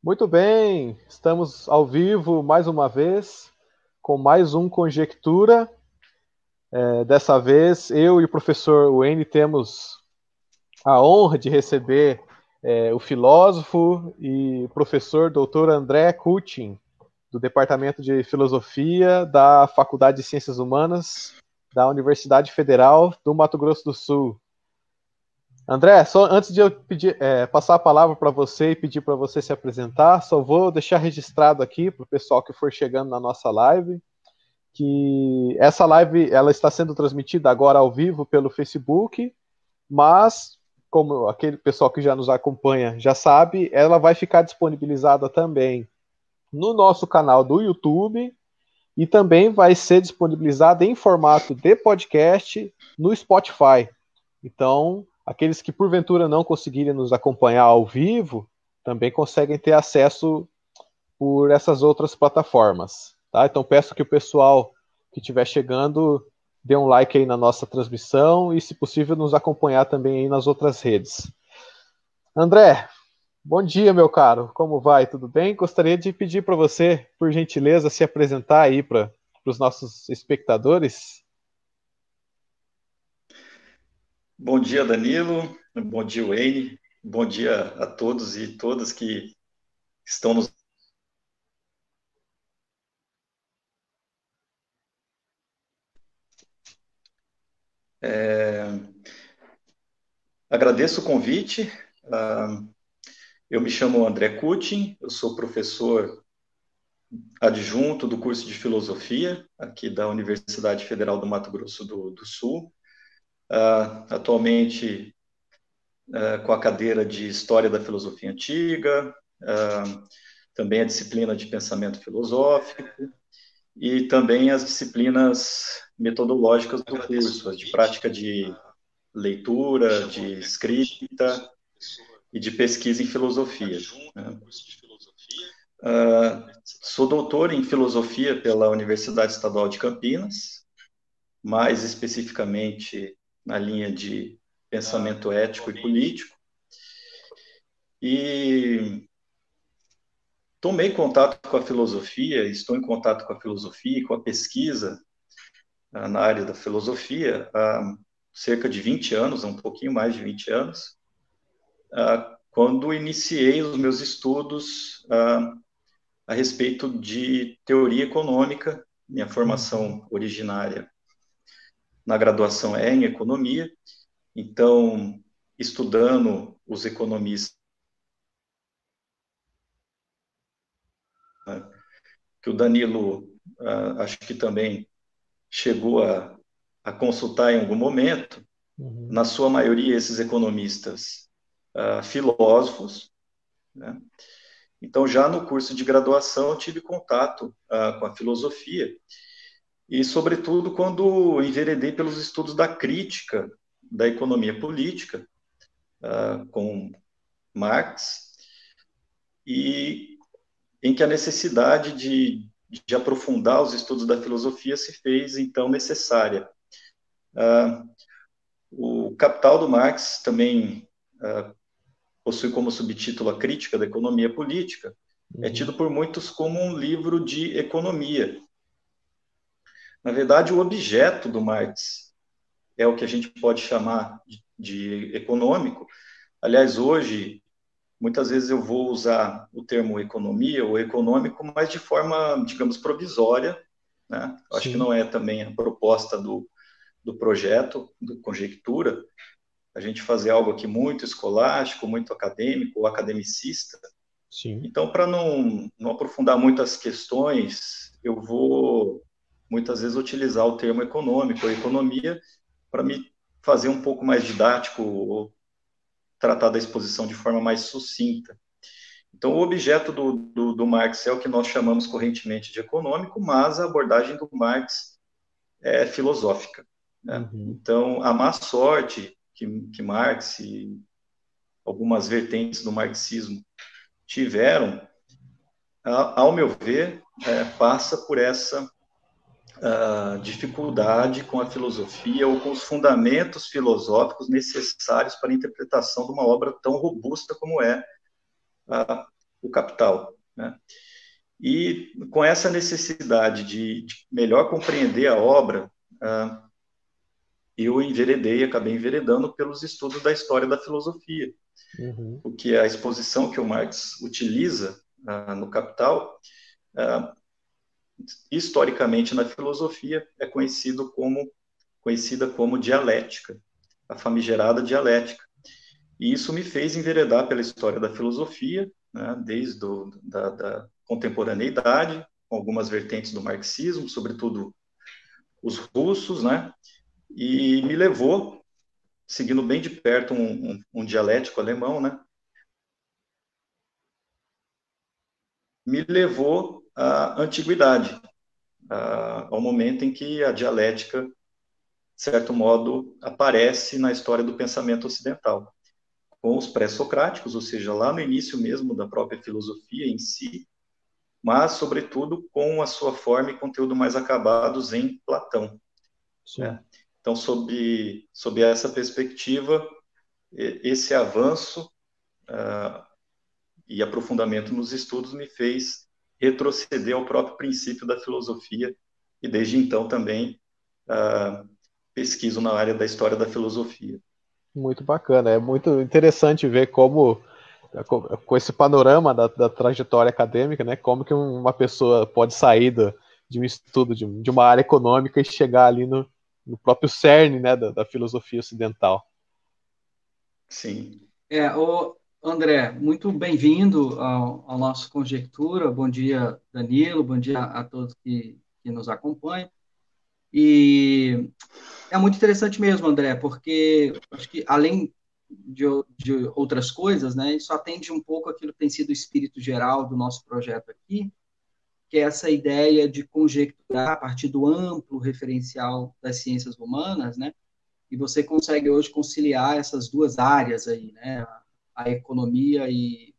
Muito bem, estamos ao vivo mais uma vez, com mais um Conjectura. É, dessa vez, eu e o professor Wayne temos a honra de receber é, o filósofo e professor doutor André Kutin, do Departamento de Filosofia da Faculdade de Ciências Humanas da Universidade Federal do Mato Grosso do Sul. André, só antes de eu pedir, é, passar a palavra para você e pedir para você se apresentar, só vou deixar registrado aqui para o pessoal que for chegando na nossa live que essa live ela está sendo transmitida agora ao vivo pelo Facebook, mas como aquele pessoal que já nos acompanha já sabe, ela vai ficar disponibilizada também no nosso canal do YouTube e também vai ser disponibilizada em formato de podcast no Spotify. Então, Aqueles que porventura não conseguirem nos acompanhar ao vivo também conseguem ter acesso por essas outras plataformas. Tá? Então peço que o pessoal que estiver chegando dê um like aí na nossa transmissão e, se possível, nos acompanhar também aí nas outras redes. André, bom dia, meu caro. Como vai? Tudo bem? Gostaria de pedir para você, por gentileza, se apresentar aí para os nossos espectadores. Bom dia, Danilo. Bom dia, Wayne. Bom dia a todos e todas que estão nos. É... Agradeço o convite. Uh, eu me chamo André Kutin, eu sou professor adjunto do curso de filosofia aqui da Universidade Federal do Mato Grosso do, do Sul uh, atualmente uh, com a cadeira de História da Filosofia Antiga, uh, também a disciplina de Pensamento Filosófico e também as disciplinas metodológicas do curso, de prática de leitura, de escrita e de pesquisa em filosofia. Uh, sou doutor em filosofia pela Universidade Estadual de Campinas, mais especificamente na linha de pensamento ético e político. E tomei contato com a filosofia, estou em contato com a filosofia e com a pesquisa ah, na área da filosofia há cerca de 20 anos, um pouquinho mais de 20 anos, ah, quando iniciei os meus estudos ah, a respeito de teoria econômica, minha formação originária na graduação é em economia, então, estudando os economistas né, que o Danilo uh, acho que também chegou a, a consultar em algum momento, uhum. na sua maioria esses economistas uh, filósofos, né? Então, já no curso de graduação, eu tive contato uh, com a filosofia e, sobretudo, quando enveredei pelos estudos da crítica da economia política, uh, com Marx, e em que a necessidade de, de aprofundar os estudos da filosofia se fez, então, necessária. Uh, o Capital do Marx também uh, possui como subtítulo a crítica da economia política, é uhum. é tido por muitos como um livro de economia, na verdade, o objeto do Marx é o que a gente pode chamar de, econômico. Aliás, hoje, muitas vezes eu vou usar o termo economia ou econômico, mas de forma, digamos, provisória. Né? Acho que não é também a proposta do, do projeto, do Conjectura, a gente fazer algo aqui muito escolástico, muito acadêmico ou academicista. Sim. Então, para não, não aprofundar muitas questões, eu vou muitas vezes utilizar o termo econômico ou economia para me fazer um pouco mais didático ou tratar da exposição de forma mais sucinta. Então, o objeto do, do, do, Marx é o que nós chamamos correntemente de econômico, mas a abordagem do Marx é filosófica. Né? Uhum. Então, a má sorte que, que Marx e algumas vertentes do marxismo tiveram, ao meu ver, é, passa por essa uh, dificuldade com a filosofia ou com os fundamentos filosóficos necessários para a interpretação de uma obra tão robusta como é uh, o Capital. Né? E com essa necessidade de, de melhor compreender a obra, uh, eu enveredei, acabei enveredando pelos estudos da história da filosofia, uhum. porque a exposição que o Marx utiliza no Capital, uh, historicamente na filosofia, é conhecido como conhecida como dialética, a famigerada dialética. E isso me fez enveredar pela história da filosofia, né, desde do, da, da contemporaneidade, com algumas vertentes do marxismo, sobretudo os russos, né, e me levou, seguindo bem de perto um, um, um dialético alemão, né, me levou à antiguidade, ao momento em que a dialética, de certo modo, aparece na história do pensamento ocidental com os pré-socráticos, ou seja, lá no início mesmo da própria filosofia em si, mas, sobretudo, com a sua forma e conteúdo mais acabados em Platão. Né? Então, sob, sob essa perspectiva, esse avanço uh, e aprofundamento nos estudos me fez retroceder ao próprio princípio da filosofia e, desde então, também uh, pesquiso na área da história da filosofia. Muito bacana, é muito interessante ver como, com esse panorama da, da trajetória acadêmica, né, como que uma pessoa pode sair do, de um estudo de, de, uma área econômica e chegar ali no, no próprio cerne né, da, da, filosofia ocidental. Sim. É, o André, muito bem-vindo ao, ao, nosso Conjectura. Bom dia, Danilo. Bom dia a todos que, que nos acompanham. E é muito interessante mesmo, André, porque acho que além de, de, outras coisas, né, isso atende um pouco aquilo que tem sido o espírito geral do nosso projeto aqui, que é essa ideia de conjecturar a partir do amplo referencial das ciências humanas, né, e você consegue hoje conciliar essas duas áreas aí, né, a economia e,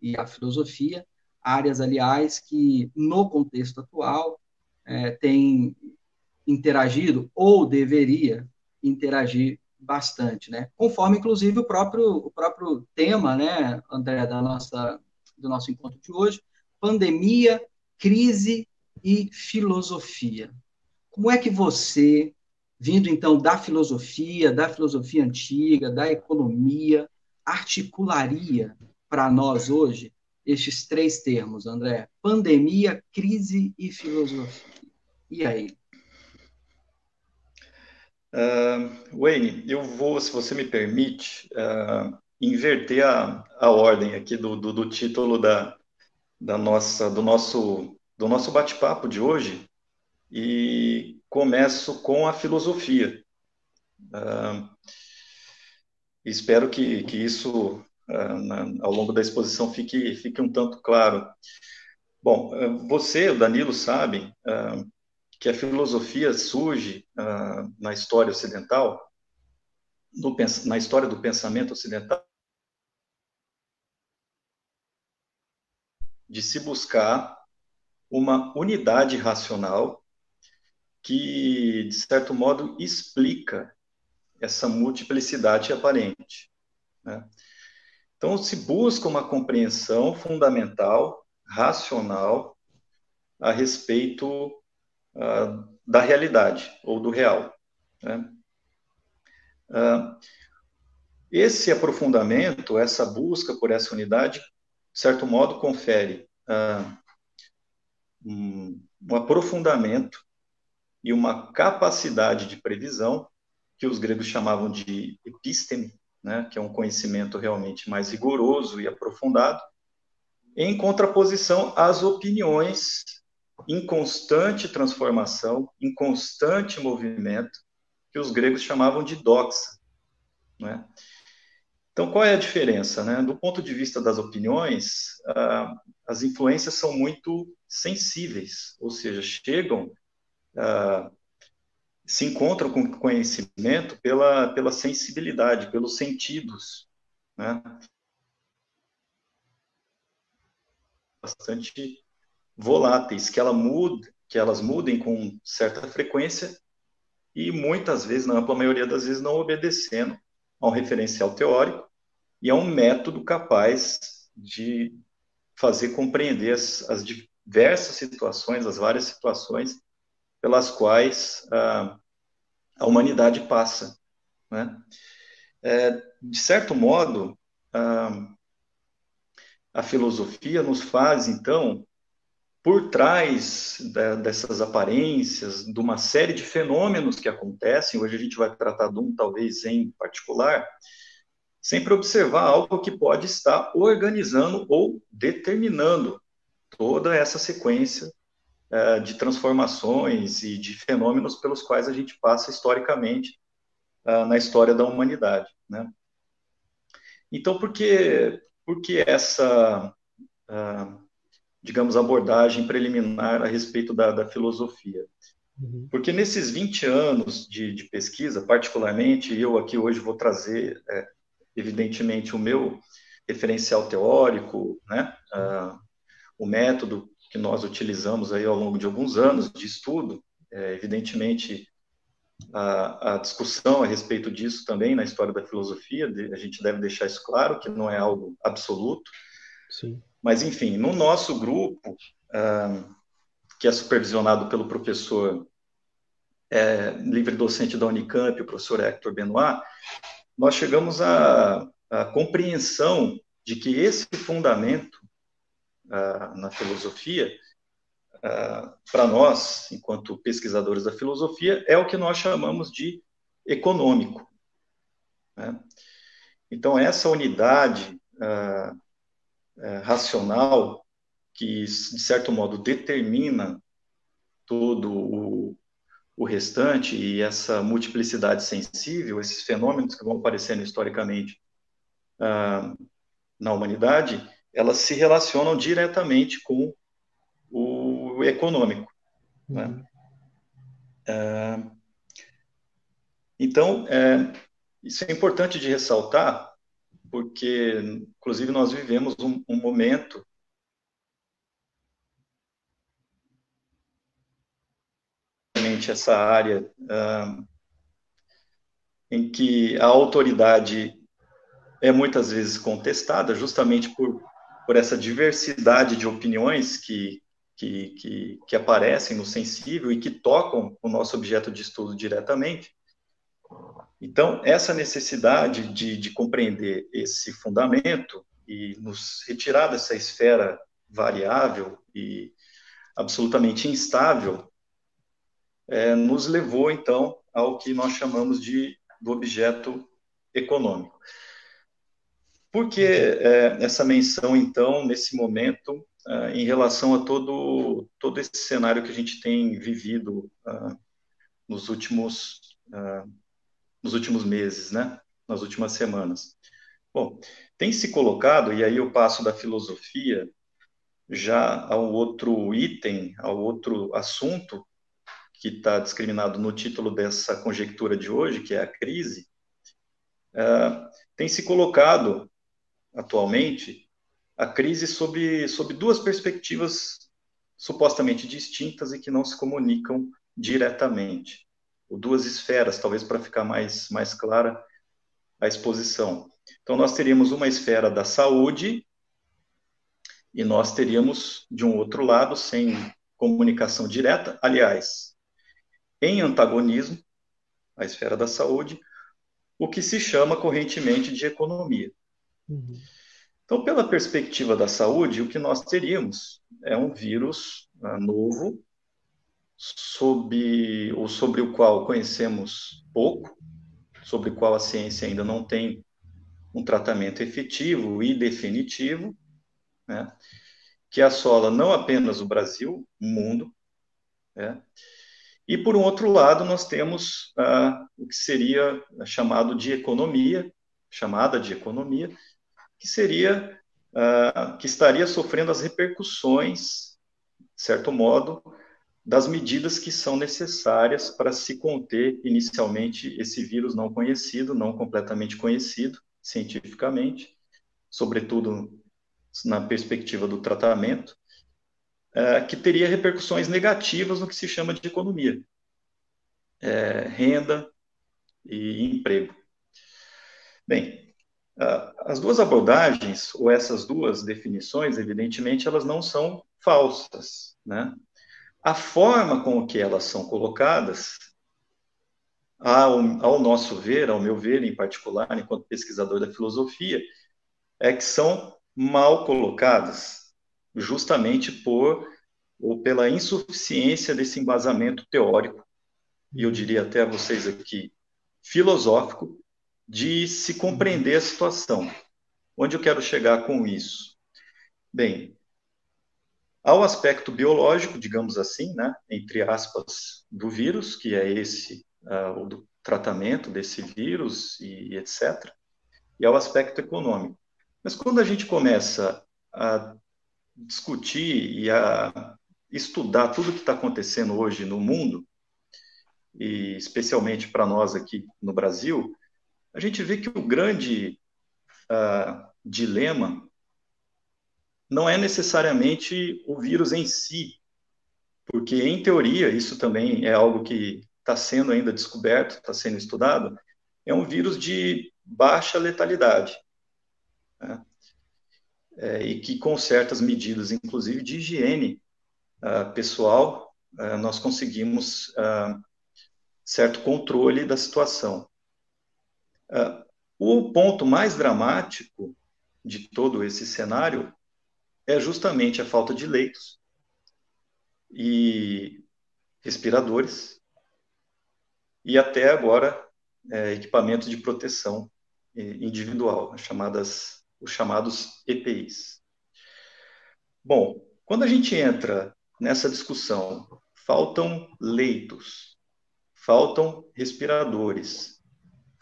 e a filosofia, áreas, aliás, que no contexto atual é, têm interagido ou deveria interagir bastante, né? Conforme inclusive o próprio o próprio tema, né, André, da nossa do nosso encontro de hoje, pandemia, crise e filosofia. Como é que você, vindo então da filosofia, da filosofia antiga, da economia, articularia para nós hoje estes três termos, André? Pandemia, crise e filosofia. E aí? Uh, Wayne, eu vou, se você me permite, uh, inverter a, a ordem aqui do, do, do, título da, da nossa, do nosso, do nosso bate-papo de hoje e começo com a filosofia. Uh, espero que, que isso, na, ao longo da exposição, fique, fique um tanto claro. Bom, você, o Danilo, sabe que a filosofia surge na história ocidental, na história do pensamento ocidental, de se buscar uma unidade racional que, de certo modo, explica essa multiplicidade aparente. Né? Então, se busca uma compreensão fundamental, racional, a respeito uh, da realidade ou do real. Né? Uh, esse aprofundamento, essa busca por essa unidade, de certo modo, confere uh, um, um aprofundamento e uma capacidade de previsão que os gregos chamavam de episteme, né, que é um conhecimento realmente mais rigoroso e aprofundado, em contraposição às opiniões em constante transformação, em constante movimento, que os gregos chamavam de doxa. Né? Então, qual é a diferença? Né? Do ponto de vista das opiniões, ah, as influências são muito sensíveis, ou seja, chegam, ah, se encontram com conhecimento pela, pela sensibilidade, pelos sentidos. Né? Bastante voláteis, que, ela muda, que elas mudem com certa frequência e muitas vezes, na ampla maioria das vezes, não obedecendo a um referencial teórico e a um método capaz de fazer compreender as, as diversas situações, as várias situações pelas quais a, a humanidade passa. Né? É, de certo modo, a, a filosofia nos faz, então, por trás da, dessas aparências, de uma série de fenômenos que acontecem, hoje a gente vai tratar de um talvez em particular, sempre observar algo que pode estar organizando ou determinando toda essa sequência uh, de transformações e de fenômenos pelos quais a gente passa historicamente uh, na história da humanidade. Né? Então, por que, por que essa uh, digamos, abordagem preliminar a respeito da, da filosofia. Uhum. Porque nesses 20 anos de, de, pesquisa, particularmente, eu aqui hoje vou trazer, é, evidentemente, o meu referencial teórico, né, uh, o método que nós utilizamos aí ao longo de alguns anos de estudo, é, evidentemente, a, a, discussão a respeito disso também na história da filosofia, a gente deve deixar isso claro, que não é algo absoluto. Sim. Mas, enfim, no nosso grupo, uh, que é supervisionado pelo professor é, livre docente da Unicamp, o professor Hector Benoit, nós chegamos à compreensão de que esse fundamento uh, na filosofia, uh, para nós, enquanto pesquisadores da filosofia, é o que nós chamamos de econômico. Né? Então, essa unidade uh, é, racional que, de certo modo, determina todo o, o restante e essa multiplicidade sensível, esses fenômenos que vão aparecendo historicamente ah, na humanidade, elas se relacionam diretamente com o econômico. Né? Uhum. Ah, então, é, isso é importante de ressaltar, porque, inclusive, nós vivemos um, um momento essa área uh, em que a autoridade é muitas vezes contestada, justamente por, por essa diversidade de opiniões que, que, que, que aparecem no sensível e que tocam o nosso objeto de estudo diretamente. Então, essa necessidade de, de compreender esse fundamento e nos retirar dessa esfera variável e absolutamente instável, é, nos levou, então, ao que nós chamamos de do objeto econômico. Por que é, essa menção, então, nesse momento, é, em relação a todo, todo esse cenário que a gente tem vivido uh, nos últimos uh, nos últimos meses, né? Nas últimas semanas. Bom, tem se colocado, e aí eu passo da filosofia já ao outro item, ao outro assunto que está discriminado no título dessa conjectura de hoje, que é a crise, tem se colocado atualmente a crise sob, sob duas perspectivas supostamente distintas e que não se comunicam diretamente duas esferas, talvez para ficar mais, mais clara a exposição. Então, nós teríamos uma esfera da saúde e nós teríamos, de um outro lado, sem comunicação direta, aliás, em antagonismo, a esfera da saúde, o que se chama correntemente de economia. Uhum. Então, pela perspectiva da saúde, o que nós teríamos é um vírus uh, novo, sobre, ou sobre o qual conhecemos pouco, sobre o qual a ciência ainda não tem um tratamento efetivo e definitivo, né, que assola não apenas o Brasil, o mundo, né, e por um outro lado nós temos ah, o que seria chamado de economia, chamada de economia, que seria ah, que estaria sofrendo as repercussões, de certo modo, das medidas que são necessárias para se conter inicialmente esse vírus não conhecido, não completamente conhecido cientificamente, sobretudo na perspectiva do tratamento, é, que teria repercussões negativas no que se chama de economia, é, renda e emprego. Bem, as duas abordagens, ou essas duas definições, evidentemente, elas não são falsas, né? A forma com que elas são colocadas, ao, ao nosso ver, ao meu ver em particular, enquanto pesquisador da filosofia, é que são mal colocadas, justamente por ou pela insuficiência desse embasamento teórico, e eu diria até a vocês aqui, filosófico, de se compreender a situação. Onde eu quero chegar com isso? Bem, ao aspecto biológico, digamos assim, né, entre aspas, do vírus, que é esse, uh, o do tratamento desse vírus e, e etc., e ao aspecto econômico. Mas quando a gente começa a discutir e a estudar tudo que está acontecendo hoje no mundo, e especialmente para nós aqui no Brasil, a gente vê que o grande uh, dilema não é necessariamente o vírus em si, porque, em teoria, isso também é algo que está sendo ainda descoberto, está sendo estudado, é um vírus de baixa letalidade. Né? É, e que, com certas medidas, inclusive de higiene uh, pessoal, uh, nós conseguimos uh, certo controle da situação. O ponto mais dramático de todo esse cenário é justamente a falta de leitos e respiradores e até agora é, equipamentos de proteção individual, chamadas, os chamados EPIs. Bom, quando a gente entra nessa discussão, faltam leitos, faltam respiradores,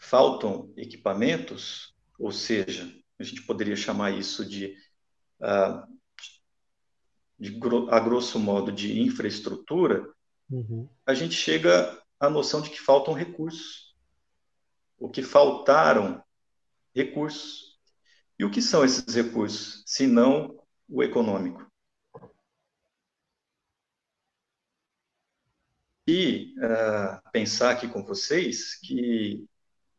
faltam equipamentos, ou seja, a gente poderia chamar isso de, uh, de a grosso modo, de infraestrutura, uhum. a gente chega à noção de que faltam recursos. O que faltaram recursos. E o que são esses recursos, se não o econômico? E uh, pensar aqui com vocês que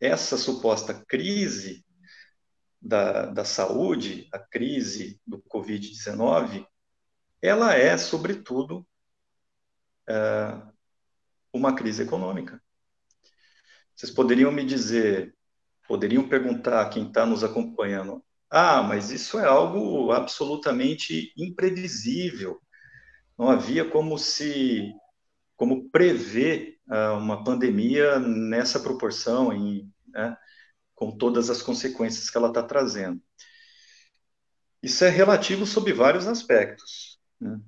essa suposta crise da, da saúde, a crise do Covid-19, ela é, sobretudo, uh, uma crise econômica. Vocês poderiam me dizer, poderiam perguntar a quem está nos acompanhando, ah, mas isso é algo absolutamente imprevisível. Não havia como se como prever uma pandemia nessa proporção, em, né, com todas as consequências que ela está trazendo. Isso é relativo sob vários aspectos. Né?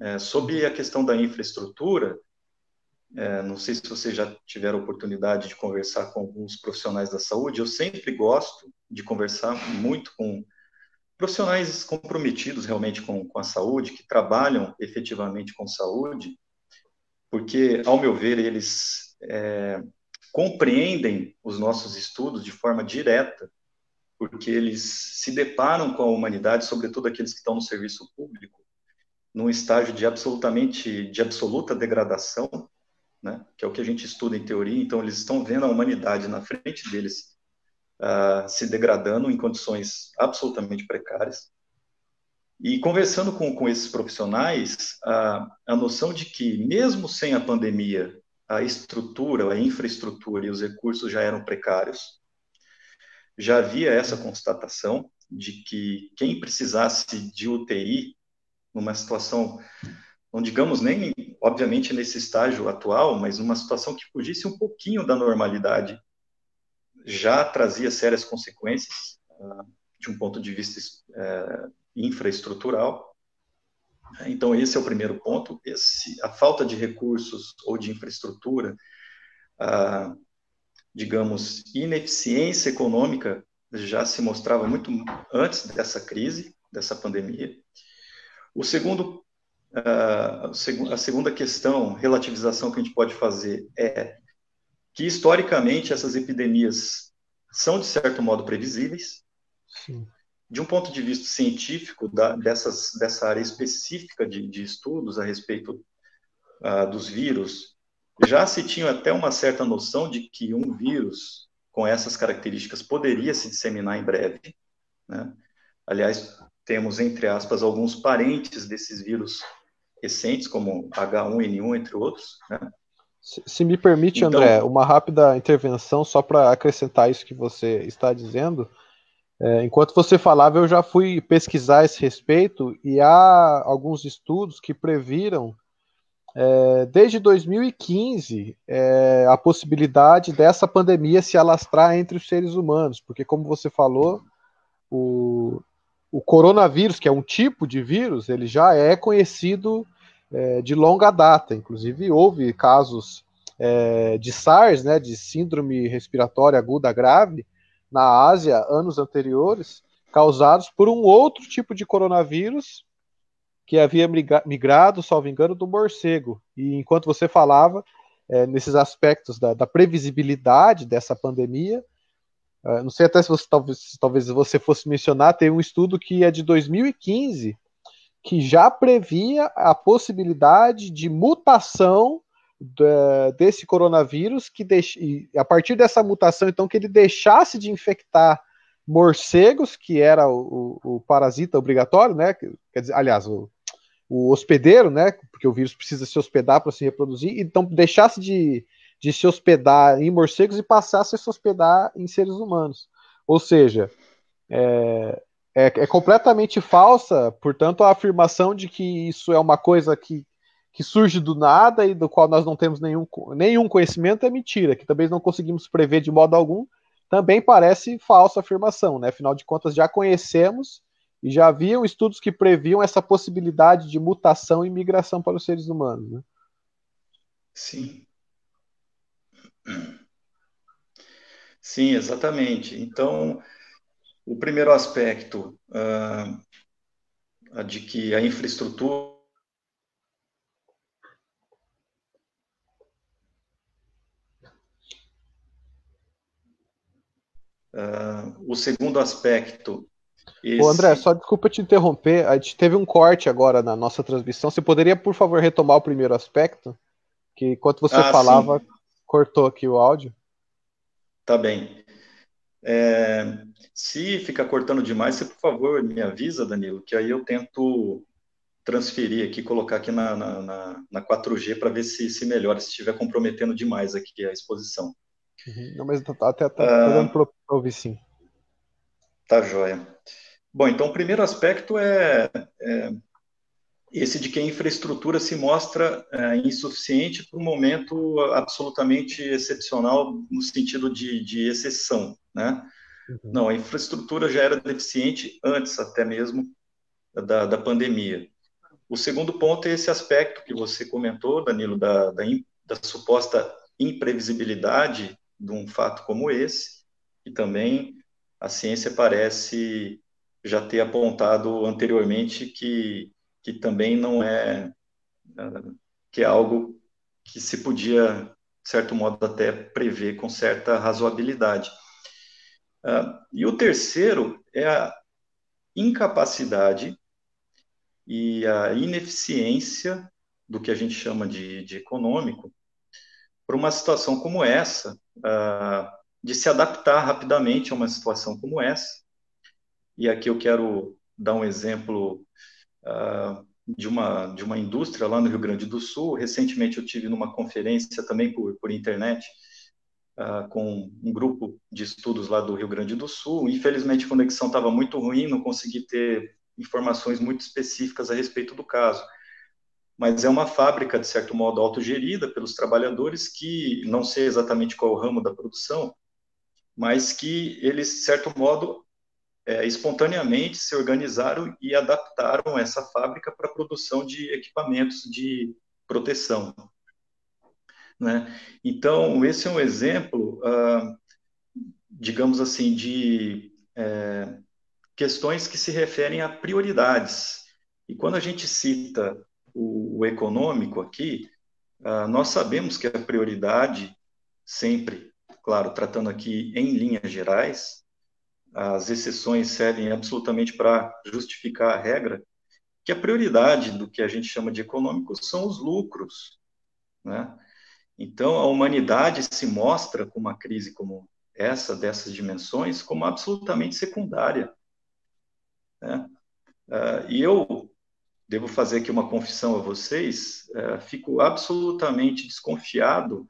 É, sobre a questão da infraestrutura, é, não sei se vocês já tiveram oportunidade de conversar com alguns profissionais da saúde, eu sempre gosto de conversar muito com profissionais comprometidos realmente com, com a saúde, que trabalham efetivamente com saúde, porque, ao meu ver, eles é, compreendem os nossos estudos de forma direta, porque eles se deparam com a humanidade, sobretudo aqueles que estão no serviço público, num estágio de absolutamente de absoluta degradação, né, que é o que a gente estuda em teoria. Então, eles estão vendo a humanidade na frente deles uh, se degradando em condições absolutamente precárias. E conversando com, com esses profissionais, a, a noção de que, mesmo sem a pandemia, a estrutura, a infraestrutura e os recursos já eram precários, já havia essa constatação de que quem precisasse de UTI, numa situação, não digamos nem, obviamente, nesse estágio atual, mas numa situação que fugisse um pouquinho da normalidade, já trazia sérias consequências, uh, de um ponto de vista uh, infraestrutural. Então, esse é o primeiro ponto. Esse, a falta de recursos ou de infraestrutura, a, digamos, ineficiência econômica já se mostrava muito antes dessa crise, dessa pandemia. O segundo, a, a segunda questão, relativização que a gente pode fazer é que, historicamente, essas epidemias são, de certo modo, previsíveis. Sim de um ponto de vista científico da, dessas, dessa área específica de, de estudos a respeito uh, dos vírus, já se tinha até uma certa noção de que um vírus com essas características poderia se disseminar em breve. Né? Aliás, temos, entre aspas, alguns parentes desses vírus recentes, como H1N1, entre outros. Né? Se, se, me permite, então, André, uma rápida intervenção só para acrescentar isso que você está dizendo. É, enquanto você falava, eu já fui pesquisar esse respeito e há alguns estudos que previram, é, desde 2015, é, a possibilidade dessa pandemia se alastrar entre os seres humanos, porque, como você falou, o, o coronavírus, que é um tipo de vírus, ele já é conhecido é, de longa data. Inclusive, houve casos é, de SARS, né, de síndrome respiratória aguda grave, na Ásia, anos anteriores, causados por um outro tipo de coronavírus que havia migrado, salvo engano, do morcego. E enquanto você falava, é, nesses aspectos da, da, previsibilidade dessa pandemia, é, não sei até se você, talvez, talvez você fosse mencionar, tem um estudo que é de 2015, que já previa a possibilidade de mutação da, desse coronavírus, que a partir dessa mutação, então, que ele deixasse de infectar morcegos, que era o, o, o parasita obrigatório, né? Quer dizer, aliás, o, o hospedeiro, né? Porque o vírus precisa se hospedar para se reproduzir, então deixasse de, de se hospedar em morcegos e passasse a se hospedar em seres humanos. Ou seja, é, é, é, completamente falsa, portanto, a afirmação de que isso é uma coisa que, que surge do nada e do qual nós não temos nenhum, nenhum conhecimento é mentira, que também não conseguimos prever de modo algum, também parece falsa afirmação, né? Afinal de contas, já conhecemos e já haviam estudos que previam essa possibilidade de mutação e migração para os seres humanos. Né? Sim. Sim, exatamente. Então, o primeiro aspecto uh, de que a infraestrutura Uh, o segundo aspecto. Esse... Ô André, só desculpa te interromper, a gente teve um corte agora na nossa transmissão. Você poderia, por favor, retomar o primeiro aspecto? Que enquanto você ah, falava, sim. cortou aqui o áudio. Tá bem. É, se ficar cortando demais, você, por favor, me avisa, Danilo, que aí eu tento transferir aqui, colocar aqui na, na, na, na 4G para ver se, se melhora, se estiver comprometendo demais aqui a exposição. Uhum. Não, mas tá, tá, até tá, tá dando para ouvir sim. Tá joia. Bom, então o primeiro aspecto é, é esse de que a infraestrutura se mostra é, insuficiente para um momento absolutamente excepcional no sentido de, de exceção, né? Uhum. Não, a infraestrutura já era deficiente antes até mesmo da, da pandemia. O segundo ponto é esse aspecto que você comentou, Danilo, da, da, da suposta imprevisibilidade de um fato como esse, e também a ciência parece já ter apontado anteriormente que, que também não é que é algo que se podia, de certo modo, até prever com certa razoabilidade. Uh, e o terceiro é a incapacidade e a ineficiência do que a gente chama de, de econômico para uma situação como essa, uh, de se adaptar rapidamente a uma situação como essa. E aqui eu quero dar um exemplo uh, de, uma, de uma indústria lá no Rio Grande do Sul. Recentemente eu tive numa conferência também por, por internet uh, com um grupo de estudos lá do Rio Grande do Sul. Infelizmente a conexão estava muito ruim, não consegui ter informações muito específicas a respeito do caso mas é uma fábrica, de certo modo, autogerida pelos trabalhadores, que não sei exatamente qual é o ramo da produção, mas que eles, de certo modo, é, espontaneamente se organizaram e adaptaram essa fábrica para a produção de equipamentos de proteção. Né? Então, esse é um exemplo, ah, digamos assim, de é, questões que se referem a prioridades. E quando a gente cita o, o econômico aqui, uh, nós sabemos que a prioridade, sempre, claro, tratando aqui em linhas gerais, as exceções servem absolutamente para justificar a regra, que a prioridade do que a gente chama de econômico são os lucros, né? Então, a humanidade se mostra com uma crise como essa dessas dimensões como absolutamente secundária. Né? Uh, e eu devo fazer aqui uma confissão a vocês, uh, fico absolutamente desconfiado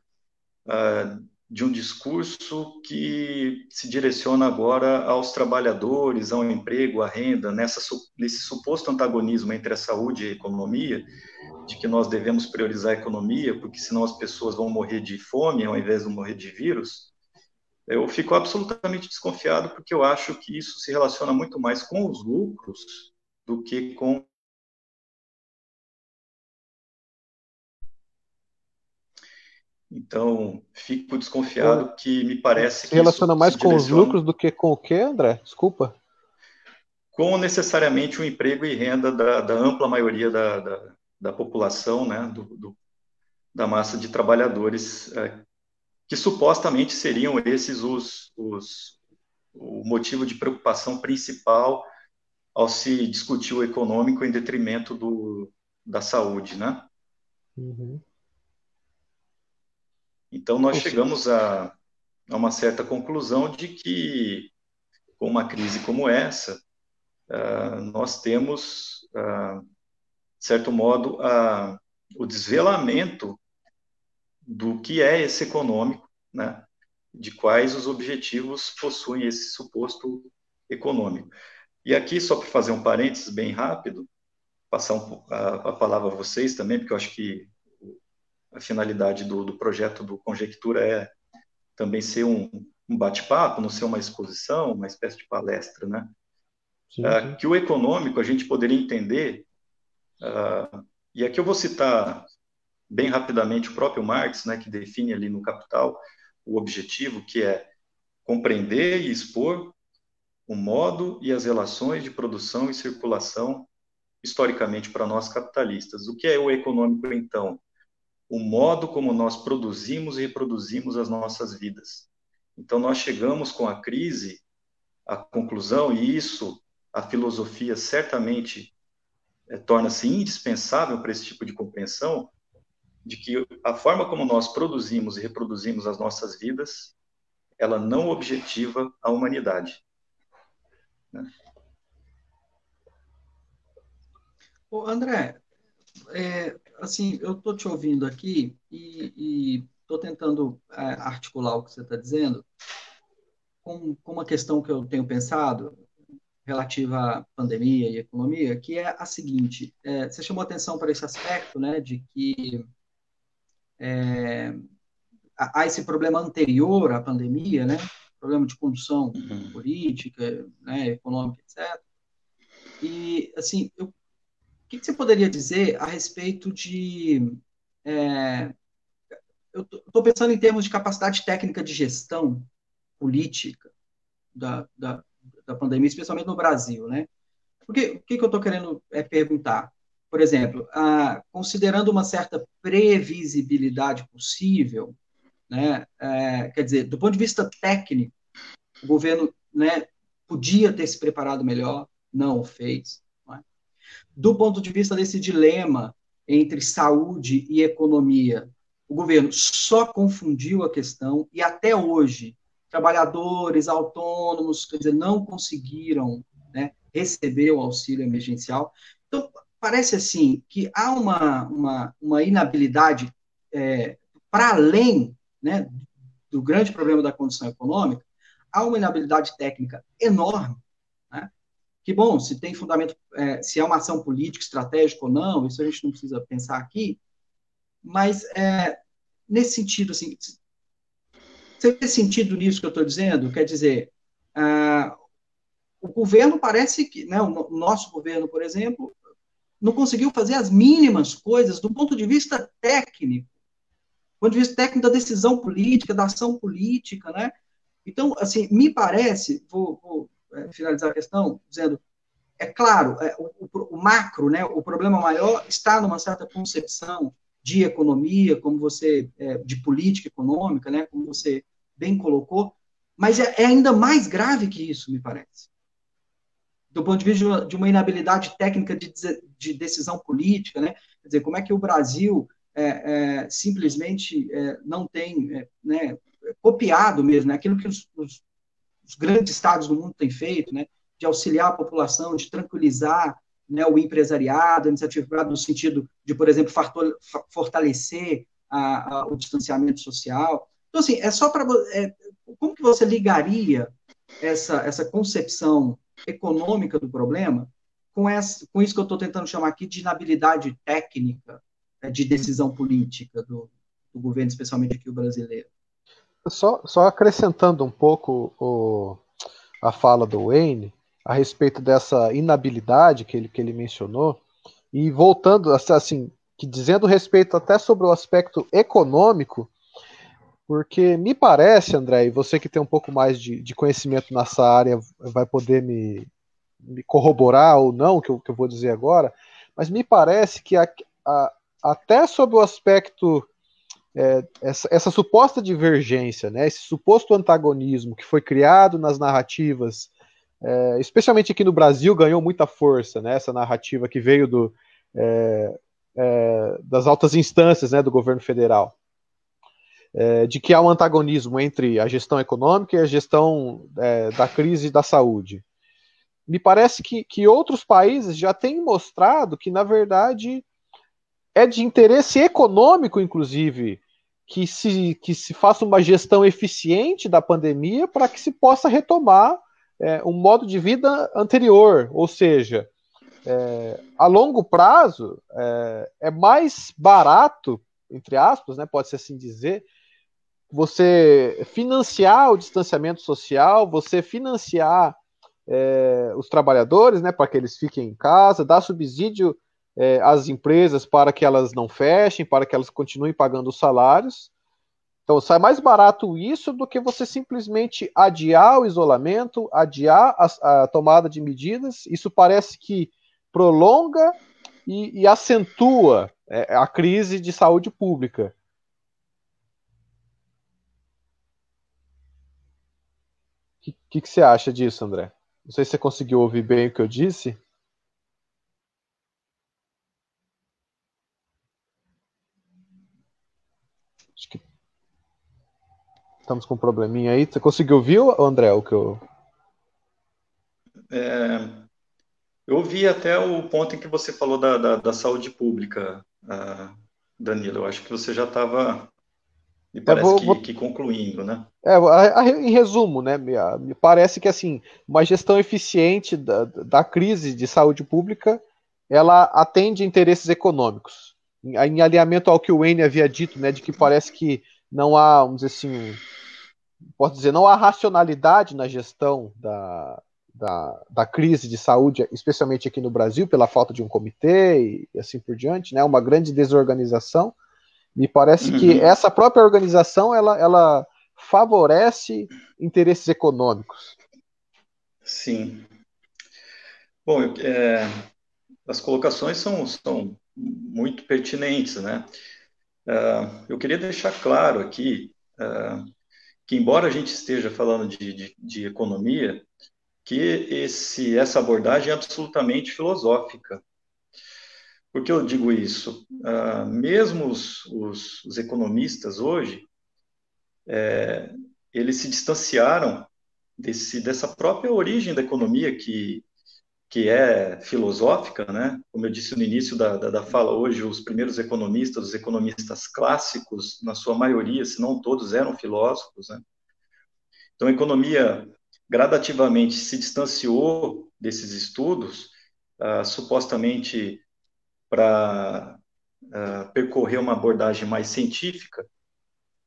uh, de um discurso que se direciona agora aos trabalhadores, ao emprego, à renda, nessa, nesse suposto antagonismo entre a saúde e a economia, de que nós devemos priorizar a economia, porque senão as pessoas vão morrer de fome ao invés de morrer de vírus, eu fico absolutamente desconfiado, porque eu acho que isso se relaciona muito mais com os lucros do que com Então, fico desconfiado que me parece se que. relaciona mais com os lucros do que com o quê, André? Desculpa. Com necessariamente o emprego e renda da, da ampla maioria da, da, da população, né, do, do, da massa de trabalhadores, é, que supostamente seriam esses os, os, o motivo de preocupação principal ao se discutir o econômico em detrimento do, da saúde, né? Uhum. Então, nós chegamos a, a, uma certa conclusão de que, com uma crise como essa, uh, nós temos, uh, de certo modo, uh, o desvelamento do que é esse econômico, né? de quais os objetivos possuem esse suposto econômico. E aqui, só para fazer um parênteses bem rápido, passar um, a, a palavra a vocês também, porque eu acho que a finalidade do, do projeto do Conjectura é também ser um, um bate-papo, não ser uma exposição, uma espécie de palestra, né? Sim, é, sim. que o econômico a gente poderia entender, uh, e aqui eu vou citar bem rapidamente o próprio Marx, né, que define ali no Capital o objetivo, que é compreender e expor o modo e as relações de produção e circulação historicamente para nós capitalistas. O que é o econômico, então? O modo como nós produzimos e reproduzimos as nossas vidas. Então, nós chegamos com a crise à conclusão, e isso a filosofia certamente é, torna-se indispensável para esse tipo de compreensão, de que a forma como nós produzimos e reproduzimos as nossas vidas, ela não objetiva a humanidade. Né? André, é, assim, eu estou te ouvindo aqui e estou tentando é, articular o que você está dizendo com, com uma questão que eu tenho pensado relativa à pandemia e economia, que é a seguinte: é, você chamou atenção para esse aspecto, né, de que é, há esse problema anterior à pandemia, né, problema de condução uhum. política, né, econômica, etc. E assim, eu que, que você poderia dizer a respeito de. É, eu estou pensando em termos de capacidade técnica de gestão política da, da, da pandemia, especialmente no Brasil, né? Porque o que, que eu estou querendo é perguntar? Por exemplo, a, considerando uma certa previsibilidade possível, né? É, quer dizer, do ponto de vista técnico, o governo, né, podia ter se preparado melhor, não o fez do ponto de vista desse dilema entre saúde e economia, o governo só confundiu a questão e até hoje trabalhadores autônomos, quer dizer, não conseguiram né, receber o auxílio emergencial. Então, parece assim que há uma, uma, uma inabilidade é, para além né, do grande problema da condição econômica, há uma inabilidade técnica enorme que bom, se tem fundamento, é, se é uma ação política, estratégica ou não, isso a gente não precisa pensar aqui, mas é, nesse sentido, assim, você tem sentido nisso que eu estou dizendo? Quer dizer, ah, o governo parece que, né, o nosso governo, por exemplo, não conseguiu fazer as mínimas coisas do ponto de vista técnico, do ponto de vista técnico da decisão política, da ação política, né? Então, assim, me parece, vou, vou finalizar a questão dizendo, é claro, é, o, o, macro, né, o problema maior está numa certa concepção de economia, como você, é, de política econômica, né, como você bem colocou, mas é, é ainda mais grave que isso, me parece. Do ponto de vista de uma, de uma inabilidade técnica de, de, decisão política, né, quer dizer, como é que o Brasil é, é, simplesmente não tem né, copiado mesmo, né? aquilo que os, os, os, grandes estados do mundo têm feito, né? de auxiliar a população, de tranquilizar né, o empresariado, a iniciativa privada, no sentido de, por exemplo, fortalecer a, a, o distanciamento social. Então, assim, é só para. É, como que você ligaria essa, essa concepção econômica do problema com, essa, com isso que eu estou tentando chamar aqui de inabilidade técnica é, de decisão política do, do governo, especialmente aqui o brasileiro? Só, só acrescentando um pouco o, a fala do Wayne, a respeito dessa inabilidade que ele, que ele mencionou, e voltando, assim, que dizendo respeito até sobre o aspecto econômico, porque me parece, André, e você que tem um pouco mais de, de conhecimento nessa área vai poder me, me corroborar ou não, que eu, que eu vou dizer agora, mas me parece que a, a, até sob o aspecto é, essa, essa, suposta divergência, né, esse suposto antagonismo que foi criado nas narrativas é, especialmente aqui no Brasil, ganhou muita força, né, essa narrativa que veio do, é, é, das altas instâncias né, do governo federal, é, de que há um antagonismo entre a gestão econômica e a gestão é, da crise da saúde. Me parece que, que outros países já têm mostrado que, na verdade, é de interesse econômico, inclusive, que se, que se faça uma gestão eficiente da pandemia para que se possa retomar é, um modo de vida anterior, ou seja, é, a longo prazo é, é, mais barato, entre aspas, né, pode-se assim dizer, você financiar o distanciamento social, você financiar é, os trabalhadores, né, para que eles fiquem em casa, dar subsídio é, às empresas para que elas não fechem, para que elas continuem pagando os salários, então sai mais barato isso do que você simplesmente adiar o isolamento, adiar a, a tomada de medidas. Isso parece que prolonga e, e acentua é, a crise de saúde pública. O que, que, que você acha disso, André? Não sei se você conseguiu ouvir bem o que eu disse. Estamos com um probleminha aí. Você conseguiu ouvir, André, o que eu. É, eu ouvi até o ponto em que você falou da, da, da saúde pública, uh, Danilo. Eu acho que você já estava, me parece vou, que, vou... que, concluindo, né? É, a, a, em resumo, né, me, me, parece que assim, uma gestão eficiente da, da crise de saúde pública, ela atende interesses econômicos. Em, em alinhamento ao que o Wayne havia dito, né, de que parece que não há, vamos dizer assim, posso dizer, não há racionalidade na gestão da, da, da, crise de saúde, especialmente aqui no Brasil, pela falta de um comitê e, assim por diante, né, uma grande desorganização. Me parece uhum. que essa própria organização ela, ela favorece interesses econômicos. Sim. Bom, é, as colocações são, são muito pertinentes, né? Uh, eu queria deixar claro aqui uh, que, embora a gente esteja falando de, de, de economia, que esse, essa abordagem é absolutamente filosófica. Por que eu digo isso? Uh, mesmo os, os, os, economistas hoje, é, eles se distanciaram desse, dessa própria origem da economia que que é filosófica, né? Como eu disse no início da, da, da, fala hoje, os primeiros economistas, os economistas clássicos, na sua maioria, se não todos, eram filósofos, né? Então, a economia gradativamente se distanciou desses estudos, uh, supostamente para uh, percorrer uma abordagem mais científica,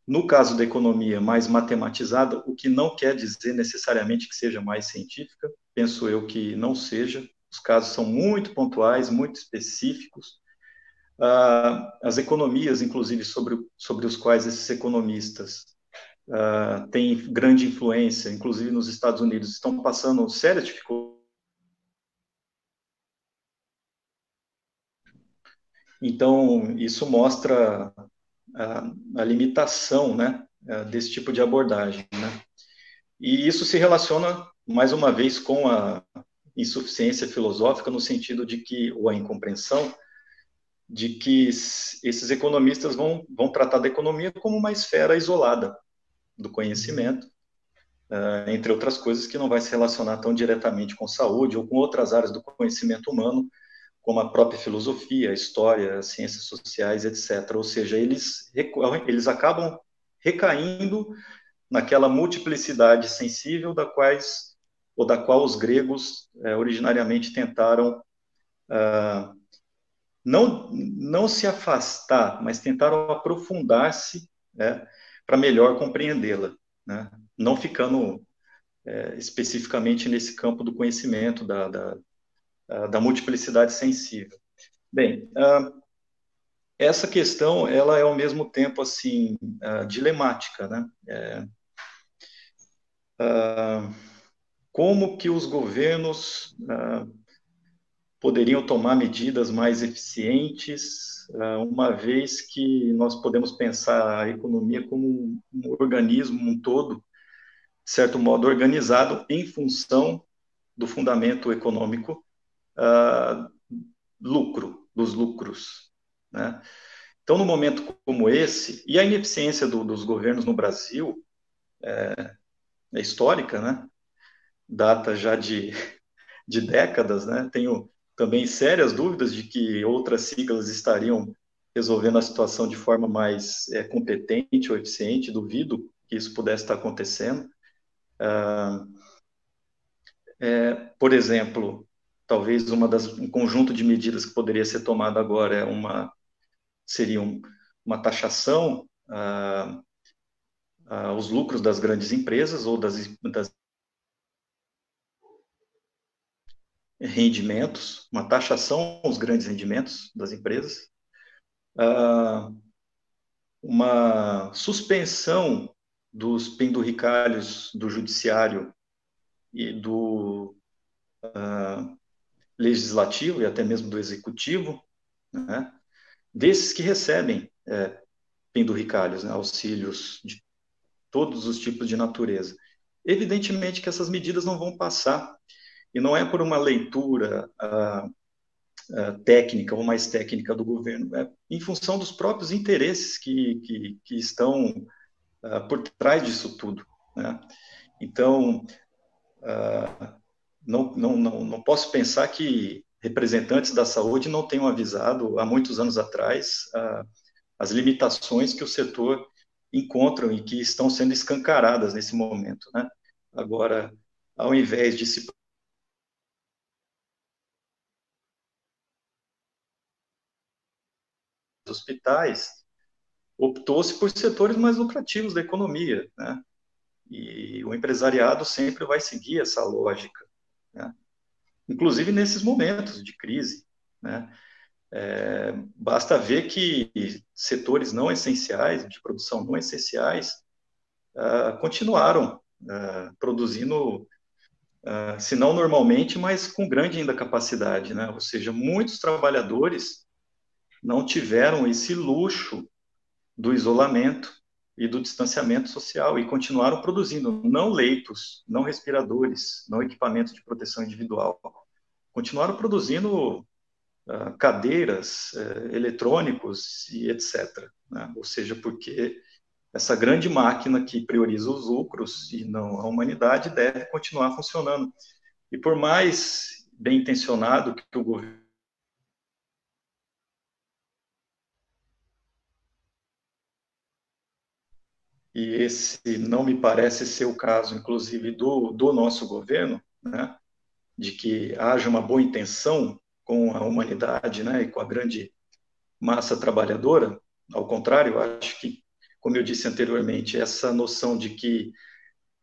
no caso da economia, mais matematizada, o que não quer dizer necessariamente que seja mais científica, penso eu que não seja. Os casos são muito pontuais, muito específicos. Uh, as economias, inclusive, sobre, sobre os quais esses economistas uh, têm grande influência, inclusive nos Estados Unidos, estão passando sérias dificuldades. Então, isso mostra a, a limitação né, desse tipo de abordagem. Né? E isso se relaciona mais uma vez, com a insuficiência filosófica, no sentido de que, ou a incompreensão, de que esses economistas vão, vão tratar da economia como uma esfera isolada. do conhecimento, uh, entre outras coisas que não vai se relacionar tão diretamente com saúde ou com outras áreas do conhecimento humano, como a própria filosofia, a história, as ciências sociais, etc. Ou seja, eles, eles acabam recaindo naquela multiplicidade sensível da quais ou da qual os gregos eh, originariamente tentaram uh, não não se afastar, mas tentaram aprofundar-se né, para melhor compreendê-la, né? não ficando é, especificamente nesse campo do conhecimento da, da, da multiplicidade sensível. Bem, uh, essa questão ela é ao mesmo tempo assim uh, dilemática, né? É, como que os governos uh, poderiam tomar medidas mais eficientes, uma vez que nós podemos pensar a economia como um, organismo um todo, de certo modo organizado em função do fundamento econômico lucro, dos lucros, né? Então, no momento como esse, e a ineficiência do, dos governos no Brasil é, é, histórica, né? Data já de, de décadas, né? tenho também sérias dúvidas de que outras siglas estariam resolvendo a situação de forma mais é, competente ou eficiente, duvido que isso pudesse estar acontecendo. Ah, é, por exemplo, talvez uma das, um conjunto de medidas que poderia ser tomado agora é uma seriam uma taxação ah, ah, aos lucros das grandes empresas ou das, das rendimentos, uma taxação aos grandes rendimentos das empresas, ah, uma suspensão dos penduricalhos do judiciário e do uh, legislativo e até mesmo do executivo, né? desses que recebem é, penduricalhos, né, auxílios de todos os tipos de natureza. Evidentemente que essas medidas não vão passar, e não é por uma leitura ah, ah, técnica ou mais técnica do governo, é em função dos próprios interesses que, que, que estão ah, por trás disso tudo. Né? Então, não, não, não, não posso pensar que representantes da saúde não tenham avisado há muitos anos atrás as limitações que o setor encontram e que estão sendo escancaradas nesse momento. Né? Agora, ao invés de se hospitais, optou-se por setores mais lucrativos da economia, né? E o empresariado sempre vai seguir essa lógica, né? inclusive nesses momentos de crise. Né? É, basta ver que setores não essenciais, de produção não essenciais, uh, continuaram uh, produzindo, uh, se não normalmente, mas com grande ainda capacidade. Né? Ou seja, muitos trabalhadores não tiveram esse luxo do isolamento e do distanciamento social e continuaram produzindo não leitos, não respiradores, não equipamentos de proteção individual, continuaram produzindo uh, cadeiras, uh, eletrônicos e etc. Né? Ou seja, porque essa grande máquina que prioriza os lucros e não a humanidade deve continuar funcionando. E por mais bem intencionado que o governo e esse não me parece ser o caso, inclusive, do, do nosso governo, né, de que haja uma boa intenção com a humanidade né, e com a grande massa trabalhadora. Ao contrário, acho que, como eu disse anteriormente, essa noção de que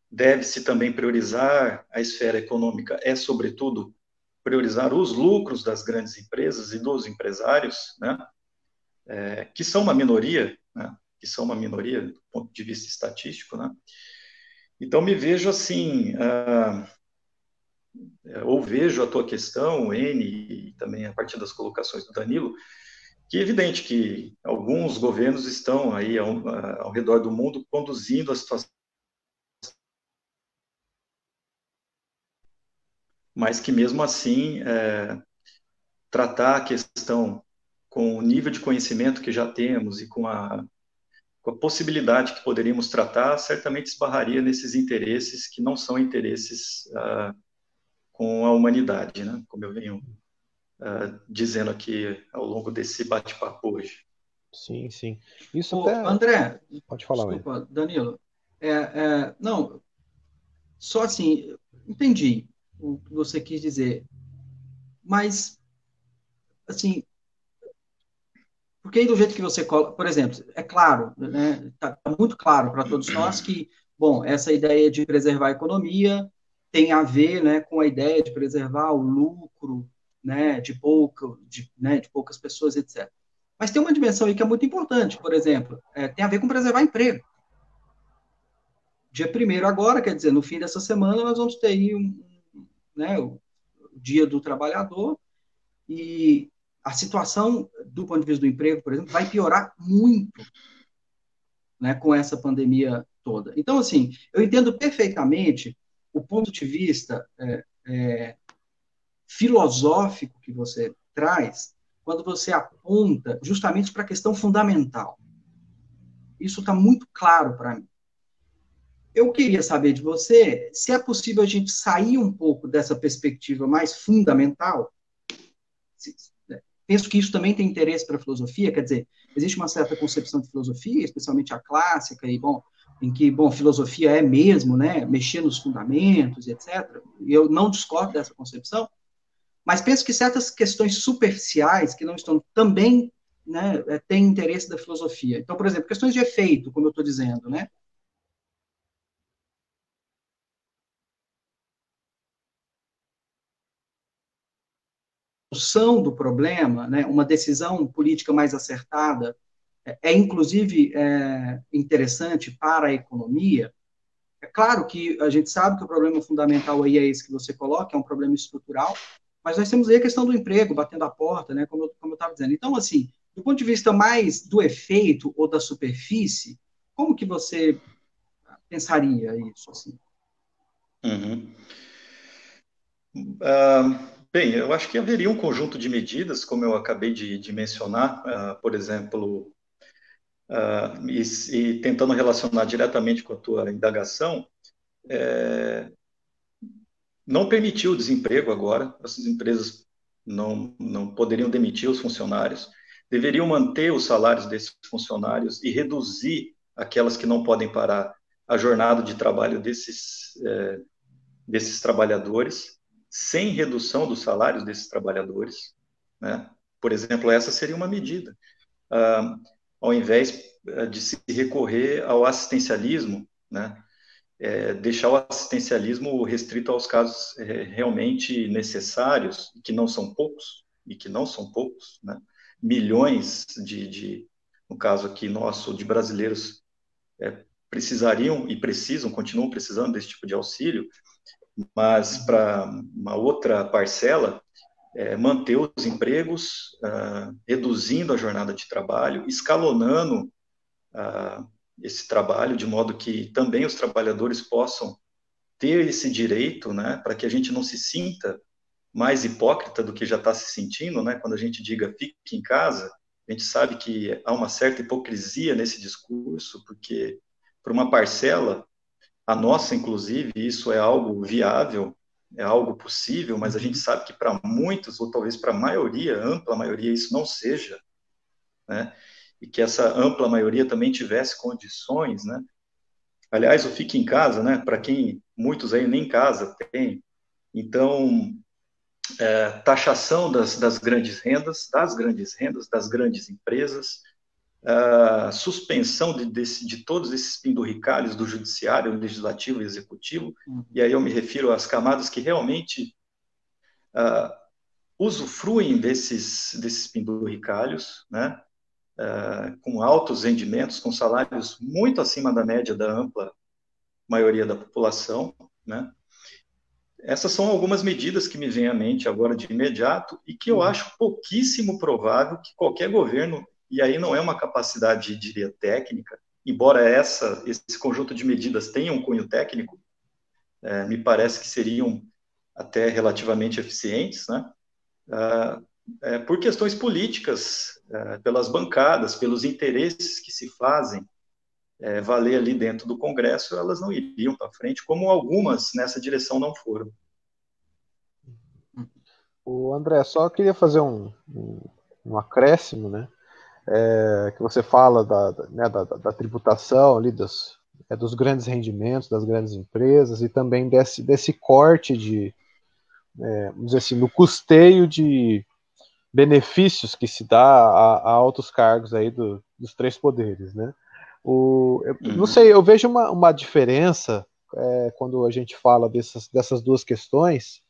deve-se também priorizar a esfera econômica é, sobretudo, priorizar os lucros das grandes empresas e dos empresários, né, é, que são uma minoria, né, que são uma minoria do ponto de vista estatístico, né? Então me vejo assim, uh, ou vejo a tua questão, N, e também a partir das colocações do Danilo, que é evidente que alguns governos estão aí ao, ao redor do mundo conduzindo a situação mas que mesmo assim é, tratar a questão com o nível de conhecimento que já temos e com a com a possibilidade que poderíamos tratar, certamente esbarraria nesses interesses que não são interesses uh, com a humanidade, né? como eu venho uh, dizendo aqui ao longo desse bate-papo hoje. Sim, sim. Isso Ô, até... André, pode falar. Desculpa, aí. Danilo. É, é, não, só assim, entendi o que você quis dizer, mas assim, porque aí do jeito que você coloca, por exemplo, é claro, né, tá, tá muito claro para todos nós que, bom, essa ideia de preservar a economia tem a ver, né, com a ideia de preservar o lucro, né, de pouco, de, né, de poucas pessoas, etc. Mas tem uma dimensão aí que é muito importante, por exemplo, é, tem a ver com preservar emprego. Dia primeiro agora, quer dizer, no fim dessa semana, nós vamos ter aí um, né, o, o dia do trabalhador, e a situação do ponto de vista do emprego, por exemplo, vai piorar muito né, com essa pandemia toda. Então, assim, eu entendo perfeitamente o ponto de vista é, é, filosófico que você traz quando você aponta justamente para a questão fundamental. Isso está muito claro para mim. Eu queria saber de você se é possível a gente sair um pouco dessa perspectiva mais fundamental, Penso que isso também tem interesse para a filosofia, quer dizer, existe uma certa concepção de filosofia, especialmente a clássica, e bom, em que, bom, filosofia é mesmo, né, mexer nos fundamentos, etc. Eu não discordo dessa concepção, mas penso que certas questões superficiais que não estão também, né, é, têm interesse da filosofia. Então, por exemplo, questões de efeito, como eu estou dizendo, né, solução do problema, né, uma decisão política mais acertada, é, é inclusive é, interessante para a economia. É claro que a gente sabe que o problema fundamental aí é esse que você coloca, é um problema estrutural, mas nós temos aí a questão do emprego batendo a porta, né, como eu estava dizendo. Então, assim, do ponto de vista mais do efeito ou da superfície, como que você pensaria isso? Assim? Uhum. Uh, Bem, eu acho que haveria um conjunto de medidas, como eu acabei de, de mencionar, uh, por exemplo, uh, e, e, tentando relacionar diretamente com a tua indagação, é, não permitir o desemprego agora, essas empresas não, não poderiam demitir os funcionários, deveriam manter os salários desses funcionários e reduzir aquelas que não podem parar a jornada de trabalho desses, é, desses trabalhadores sem redução dos salários desses trabalhadores. Né? Por exemplo, essa seria uma medida. Ah, ao invés eh, de se recorrer ao assistencialismo, né? É, deixar o assistencialismo restrito aos casos é, realmente necessários, que não são poucos, e que não são poucos, né? milhões de, de, no caso aqui nosso, de brasileiros é, precisariam e precisam, continuam precisando desse tipo de auxílio, mas para uma outra parcela, é, manter os empregos, uh, reduzindo a jornada de trabalho, escalonando uh, esse trabalho, de modo que também os trabalhadores possam ter esse direito, né, para que a gente não se sinta mais hipócrita do que já está se sentindo, né, quando a gente diga fique em casa, a gente sabe que há uma certa hipocrisia nesse discurso, porque para uma parcela a nossa, inclusive, isso é algo viável, é algo possível, mas a gente sabe que para muitos, ou talvez para a maioria, ampla maioria, isso não seja, né? E que essa ampla maioria também tivesse condições, né? Aliás, o fique em casa, né? Para quem muitos aí nem casa tem, então é, taxação das, das grandes rendas, das grandes rendas, das grandes empresas, uh, suspensão de, de, de, todos esses pinduricalhos do judiciário, legislativo e executivo, uhum. e aí eu me refiro às camadas que realmente uh, usufruem desses, desses penduricalhos, né, uh, com altos rendimentos, com salários muito acima da média da ampla maioria da população, né, essas são algumas medidas que me vêm à mente agora de imediato e que eu uhum. acho pouquíssimo provável que qualquer governo e aí não é uma capacidade, diria, técnica, embora essa, esse conjunto de medidas tenha um cunho técnico, é, me parece que seriam até relativamente eficientes, né? Ah, é, por questões políticas, é, pelas bancadas, pelos interesses que se fazem é, valer ali dentro do Congresso, elas não iriam para frente, como algumas nessa direção não foram. O André, só queria fazer um, um, um acréscimo, né? É, que você fala da, né, da, da tributação ali dos, é, dos grandes rendimentos das grandes empresas e também desse, desse corte de, é, vamos dizer assim, no custeio de benefícios que se dá a, a altos cargos aí do, dos três poderes, né? O, eu. Não sei, eu vejo uma, uma diferença é, quando a gente fala dessas, dessas duas questões.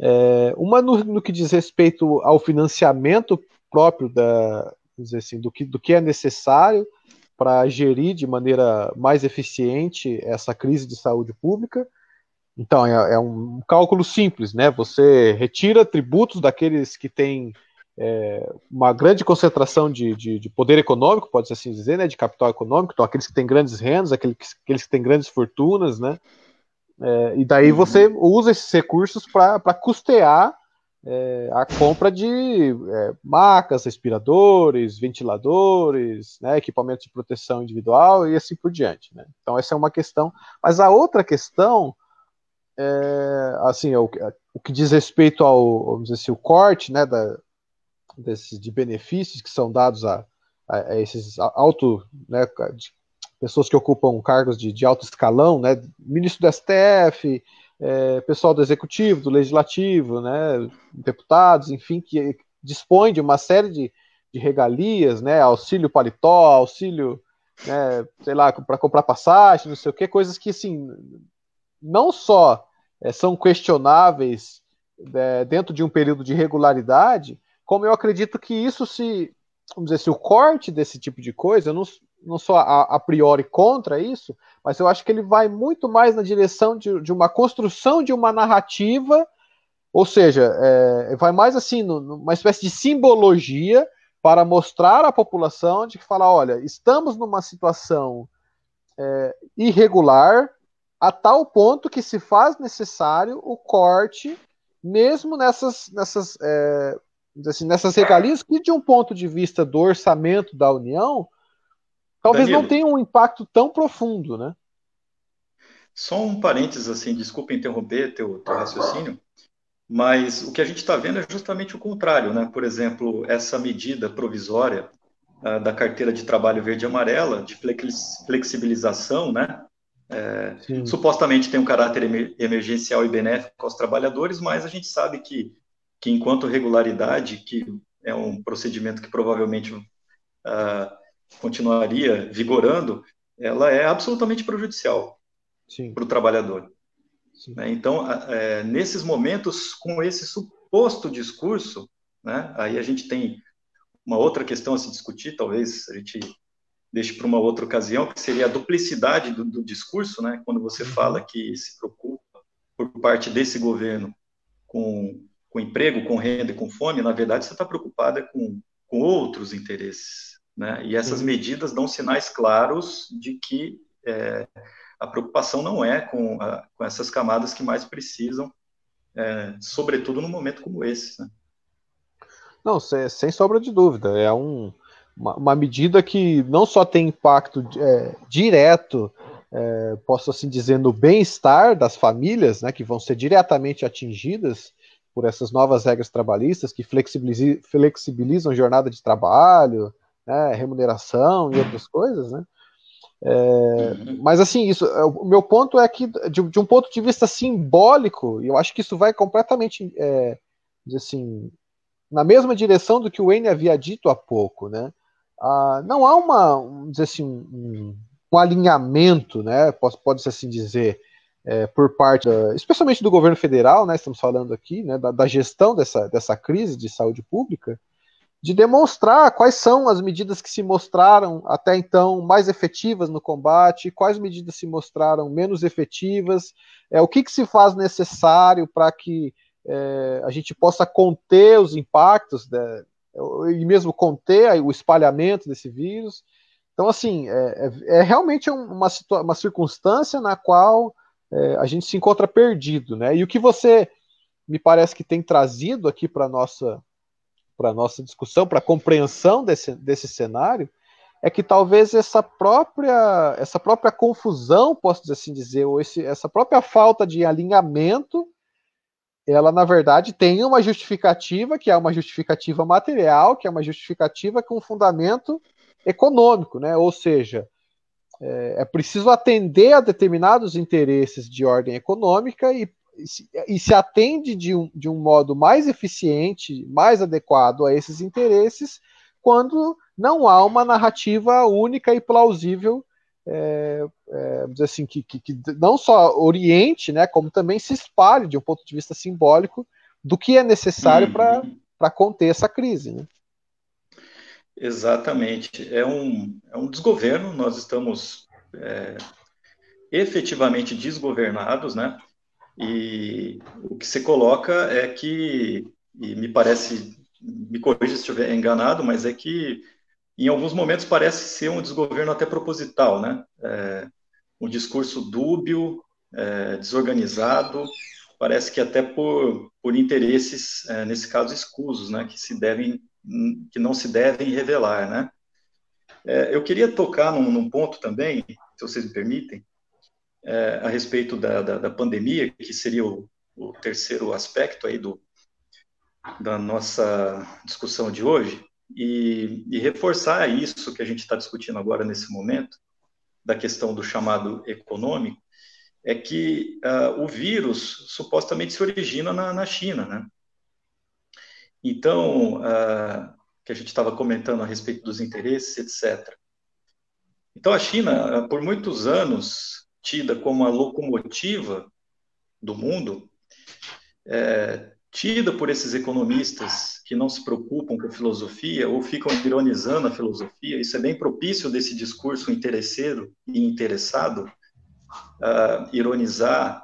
É, uma no, no, que diz respeito ao financiamento próprio da, dizer assim, do, que, do que é necessário para gerir de maneira mais eficiente essa crise de saúde pública. Então, é, é um cálculo simples, né? Você retira tributos daqueles que têm é, uma grande concentração de, de, de, poder econômico, pode-se assim dizer, né, de capital econômico, então aqueles que têm grandes rendas, aqueles, aqueles que têm grandes fortunas, né, é, e daí uhum. você usa esses recursos para custear é, a compra de é, macas, respiradores, ventiladores, né, equipamentos de proteção individual e assim por diante. Né. Então essa é uma questão. Mas a outra questão é, assim, o, o que diz respeito ao, vamos dizer assim, o corte, né, da, desses, de benefícios que são dados a, a, a esses alto, né, pessoas que ocupam cargos de, de alto escalão, né, ministro do STF, é, pessoal do executivo, do legislativo, né, deputados, enfim, que dispõe de uma série de, de regalias, né, auxílio paletó, auxílio, né, sei lá, para comprar passagem, não sei o que, coisas que, assim, não só é, são questionáveis é, dentro de um período de regularidade, como eu acredito que isso se, vamos dizer, se o corte desse tipo de coisa, eu não, não sou a, a, priori contra isso, mas eu acho que ele vai muito mais na direção de, de uma construção de uma narrativa, ou seja, é, vai mais assim, numa espécie de simbologia para mostrar à população de que fala, olha, estamos numa situação é, irregular a tal ponto que se faz necessário o corte, mesmo nessas, nessas é, assim, nessas regalias que, de um ponto de vista do orçamento da União, talvez Danilo, não tenham um impacto tão profundo, né? Só um parênteses, assim, desculpa interromper teu, teu raciocínio, mas o que a gente está vendo é justamente o contrário, né? Por exemplo, essa medida provisória uh, da carteira de trabalho verde e amarela, de flexibilização, né? É, supostamente tem um caráter emergencial e benéfico aos trabalhadores, mas a gente sabe que que enquanto regularidade, que é um procedimento que provavelmente uh, continuaria vigorando, ela é absolutamente prejudicial para o trabalhador. Né? Então, é, nesses momentos, com esse suposto discurso, né, aí a gente tem uma outra questão a se discutir, talvez a gente deixe para uma outra ocasião, que seria a duplicidade do, do discurso, né, quando você uhum. fala que se preocupa por parte desse governo com com emprego, com renda e com fome, na verdade você está preocupada com, com outros interesses. Né? E essas medidas dão sinais claros de que é, a preocupação não é com, a, com essas camadas que mais precisam, é, sobretudo num momento como esse. Né? Não, sem, sem sombra de dúvida. É um, uma, uma, medida que não só tem impacto é, direto, é, posso assim dizer, no bem-estar das famílias, né, que vão ser diretamente atingidas, por essas novas regras trabalhistas que flexibilizam, flexibilizam jornada de trabalho, né, remuneração e outras coisas, né? É, uhum. mas assim, isso, é, o meu ponto é que, de, de, um ponto de vista simbólico, eu acho que isso vai completamente, é, assim, na mesma direção do que o Wayne havia dito há pouco, né? Ah, não há uma, um, dizer assim, um, um alinhamento, né? Pode, pode-se assim dizer, é, por parte, da, especialmente do governo federal, né, estamos falando aqui, né, da, da, gestão dessa, dessa crise de saúde pública, de demonstrar quais são as medidas que se mostraram até então mais efetivas no combate, quais medidas se mostraram menos efetivas, é, o que, que se faz necessário para que é, a gente possa conter os impactos né, e mesmo conter o espalhamento desse vírus. Então, assim, é, é, é realmente uma, uma circunstância na qual é, a gente se encontra perdido, né? E o que você me parece que tem trazido aqui para nossa para nossa discussão, para a compreensão desse, desse cenário, é que talvez essa própria essa própria confusão, posso assim dizer, ou esse, essa própria falta de alinhamento, ela na verdade tem uma justificativa que é uma justificativa material, que é uma justificativa com fundamento econômico, né? Ou seja, é, é preciso atender a determinados interesses de ordem econômica e, e se atende de um, de um modo mais eficiente, mais adequado a esses interesses, quando não há uma narrativa única e plausível, é, é, dizer assim, que, que, que, não só oriente, né, como também se espalhe de um ponto de vista simbólico do que é necessário uhum. para conter essa crise. Né? Exatamente. É um, é um desgoverno, nós estamos é, efetivamente desgovernados, né? E o que se coloca é que, e me parece, me corrija se estiver enganado, mas é que em alguns momentos parece ser um desgoverno até proposital, né? É, um discurso dúbio, é, desorganizado, parece que até por, por interesses, é, nesse caso, escusos, né? Que se devem, que não se devem revelar, né? É, eu queria tocar num, num, ponto também, se vocês me permitem, é, a respeito da, da, da, pandemia, que seria o, o terceiro aspecto aí do, da nossa discussão de hoje, e, e reforçar isso que a gente está discutindo agora nesse momento, da questão do chamado econômico, é que uh, o vírus supostamente se origina na, na China, né? Então, uh, que a gente estava comentando a respeito dos interesses, etc. Então, a China, ah, por muitos anos, tida como a locomotiva do mundo, é, tida por esses economistas que não se preocupam com filosofia ou ficam ironizando a filosofia. Isso é bem propício desse discurso interesseiro e interessado, uh, ironizar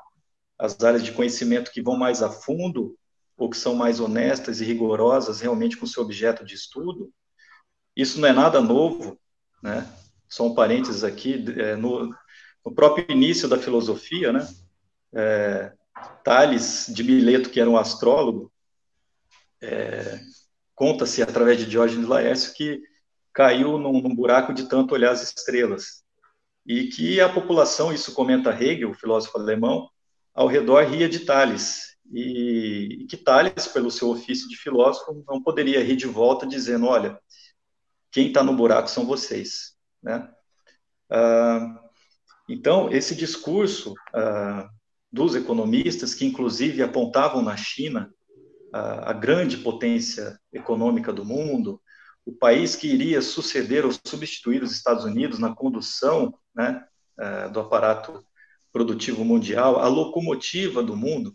as áreas de conhecimento que vão mais a fundo ou que são mais honestas e rigorosas realmente com seu objeto de estudo. Isso não é nada novo, né? Só um parênteses aqui, é, no, no, próprio início da filosofia, né? É, Tales de Mileto, que era um astrólogo, é, conta-se através de Diógenes Laércio que caiu num, num, buraco de tanto olhar as estrelas e que a população, isso comenta Hegel, filósofo alemão, ao redor ria de Tales e, e que Tales, pelo seu ofício de filósofo, não poderia rir de volta dizendo, olha, quem está no buraco são vocês, né? Ah, então, esse discurso ah, dos economistas, que inclusive apontavam na China a, a, grande potência econômica do mundo, o país que iria suceder ou substituir os Estados Unidos na condução né, uh, do aparato produtivo mundial, a locomotiva do mundo,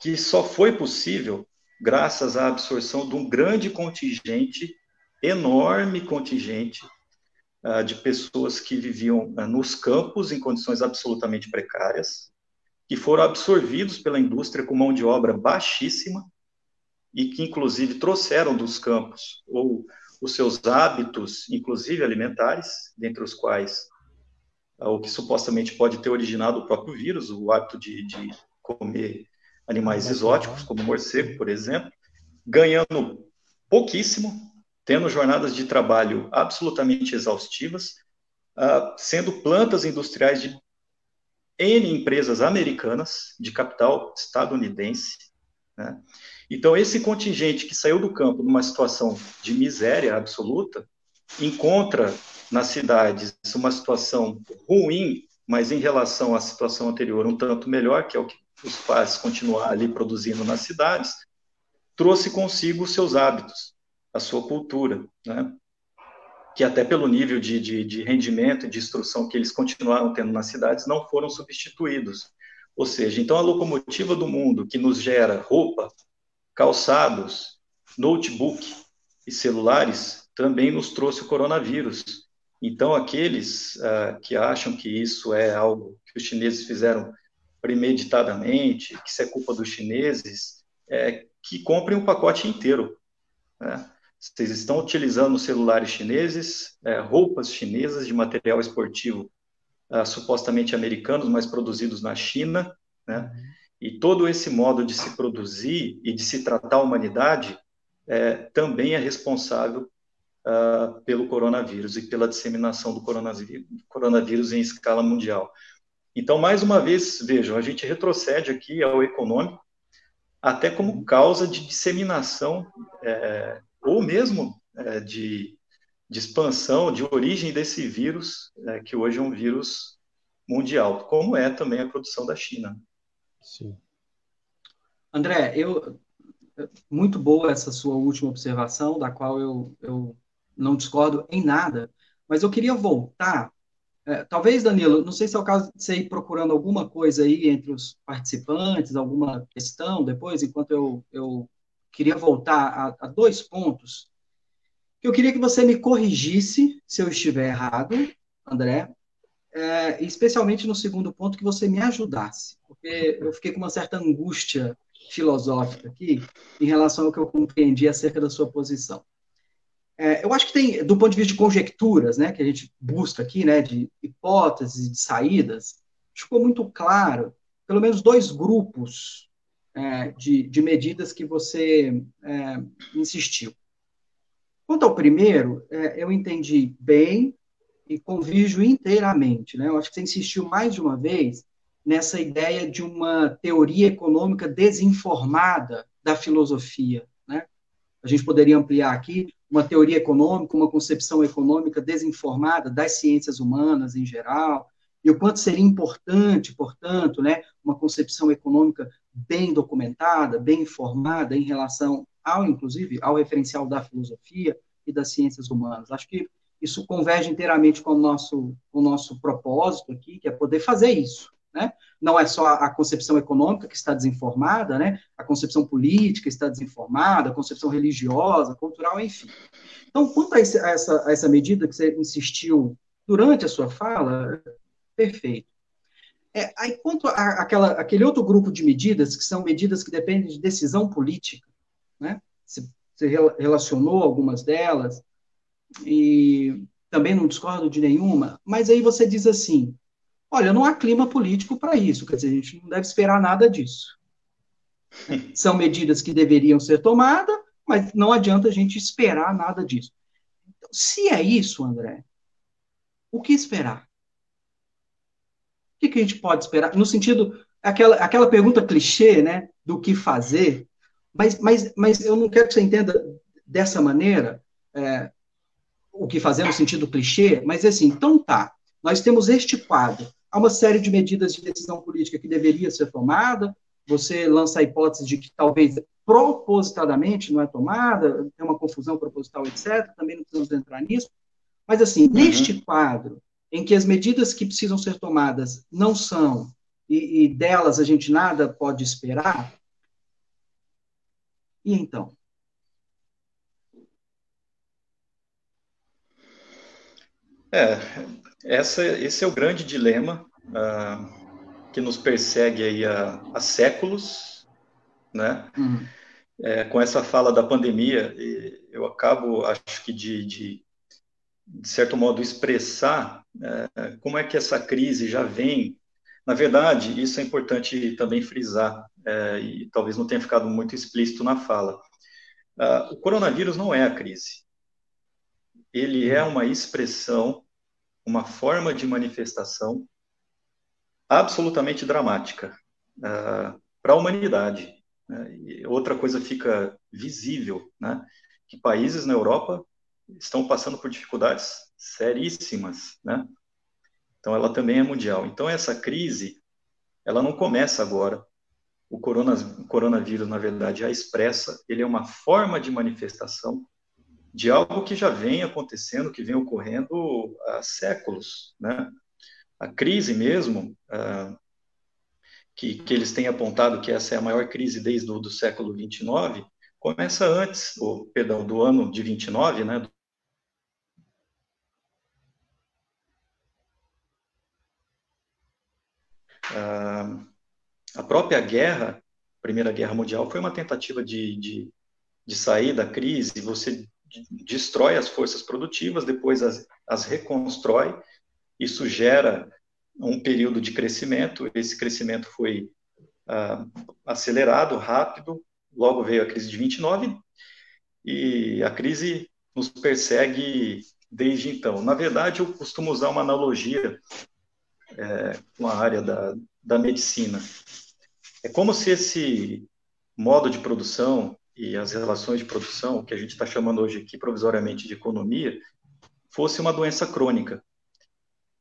que só foi possível graças à absorção de um grande contingente, enorme contingente, de pessoas que viviam uh, nos campos em condições absolutamente precárias, que foram absorvidos pela indústria com mão de obra baixíssima e que, inclusive, trouxeram dos campos ou os seus hábitos, inclusive alimentares, dentre os quais ah, o que supostamente pode ter originado o próprio vírus, o hábito de, de comer animais exóticos, como morcego, por exemplo, ganhando pouquíssimo, tendo jornadas de trabalho absolutamente exaustivas, uh, sendo plantas industriais de N empresas americanas de capital estadunidense. Né? Então, esse contingente que saiu do campo numa situação de miséria absoluta, encontra nas cidades uma situação ruim, mas em relação à situação anterior um tanto melhor, que é o que os faz continuar ali produzindo nas cidades, trouxe consigo os seus hábitos, a sua cultura. Né? que até pelo nível de, de, de rendimento e de instrução que eles continuaram tendo nas cidades, não foram substituídos. Ou seja, então a locomotiva do mundo que nos gera roupa, calçados, notebook e celulares também nos trouxe o coronavírus. Então, aqueles uh, que acham que isso é algo que os chineses fizeram premeditadamente, que isso é culpa dos chineses, é, que comprem o pacote inteiro. Né? Vocês estão utilizando celulares chineses, é, roupas chinesas de material esportivo uh, supostamente americanos, mas produzidos na China, né? E todo esse modo de se produzir e de se tratar a humanidade é, também é responsável uh, pelo coronavírus e pela disseminação do coronavírus, coronavírus em escala mundial. Então, mais uma vez, vejam, a gente retrocede aqui ao econômico, até como causa de disseminação, é, ou mesmo é, de, de, expansão, de origem desse vírus, é, que hoje é um vírus mundial, como é também a produção da China. Sim. André, eu muito boa essa sua última observação, da qual eu, eu não discordo em nada, mas eu queria voltar. É, talvez, Danilo, não sei se é o caso de você ir procurando alguma coisa aí entre os participantes, alguma questão depois, enquanto eu, eu queria voltar a, a dois pontos. Eu queria que você me corrigisse se eu estiver errado, André, é, especialmente no segundo ponto, que você me ajudasse, porque eu fiquei com uma certa angústia filosófica aqui em relação ao que eu compreendi acerca da sua posição. É, eu acho que tem, do ponto de vista de conjecturas, né, que a gente busca aqui, né, de hipóteses, de saídas, ficou muito claro, pelo menos dois grupos é, de, de medidas que você é, insistiu. Quanto ao primeiro, é, eu entendi bem e convijo inteiramente. Né? Eu acho que você insistiu mais de uma vez nessa ideia de uma teoria econômica desinformada da filosofia. Né? A gente poderia ampliar aqui uma teoria econômica, uma concepção econômica desinformada das ciências humanas em geral, e o quanto seria importante, portanto, né, uma concepção econômica bem documentada, bem informada em relação ao, inclusive, ao referencial da filosofia e das ciências humanas. Acho que isso converge inteiramente com o nosso, com o nosso propósito aqui, que é poder fazer isso. Né? Não é só a concepção econômica que está desinformada, né? a concepção política está desinformada, a concepção religiosa, cultural, enfim. Então, quanto a, esse, a, essa, a essa medida que você insistiu durante a sua fala, perfeito. É, aí, quanto aquele outro grupo de medidas, que são medidas que dependem de decisão política, né? você, você relacionou algumas delas, e também não discordo de nenhuma, mas aí você diz assim, Olha, não há clima político para isso, quer dizer, a gente não deve esperar nada disso. São medidas que deveriam ser tomadas, mas não adianta a gente esperar nada disso. Então, se é isso, André, o que esperar? O que, que a gente pode esperar? No sentido, aquela, aquela pergunta clichê, né, do que fazer, mas, mas, mas eu não quero que você entenda dessa maneira, é, o que fazer no sentido clichê, mas assim, então tá, nós temos este quadro, Há uma série de medidas de decisão política que deveria ser tomada. Você lança a hipótese de que talvez propositadamente não é tomada, tem uma confusão proposital, etc. Também não precisamos entrar nisso. Mas, assim, uhum. neste quadro, em que as medidas que precisam ser tomadas não são, e, e delas a gente nada pode esperar, e então? É, essa, esse é o grande dilema uh, que nos persegue aí há, há séculos, né? Uhum. É, com essa fala da pandemia, eu acabo, acho que de, de, de certo modo, expressar é, como é que essa crise já vem. Na verdade, isso é importante também frisar, é, e talvez não tenha ficado muito explícito na fala. Uh, o coronavírus não é a crise. Ele é uma expressão uma forma de manifestação absolutamente dramática uh, para a humanidade. Né? outra coisa fica visível, né? que países na Europa estão passando por dificuldades seríssimas, né? Então ela também é mundial. Então essa crise, ela não começa agora. O, corona, o coronavírus, na verdade, já expressa, ele é uma forma de manifestação de algo que já vem acontecendo, que vem ocorrendo há séculos, né? A crise mesmo, uh, que, que eles têm apontado que essa é a maior crise desde o do século 29, começa antes, ou, perdão, do ano de 29, né? Uh, a própria guerra, a Primeira Guerra Mundial, foi uma tentativa de, de, de sair da crise, você destrói as forças produtivas, depois as, as reconstrói, isso gera um período de crescimento, esse crescimento foi uh, acelerado, rápido, logo veio a crise de 29, e a crise nos persegue desde então. Na verdade, eu costumo usar uma analogia é, com a área da, da medicina. É como se esse modo de produção e as relações de produção, que a gente está chamando hoje aqui provisoriamente de economia, fosse uma doença crônica.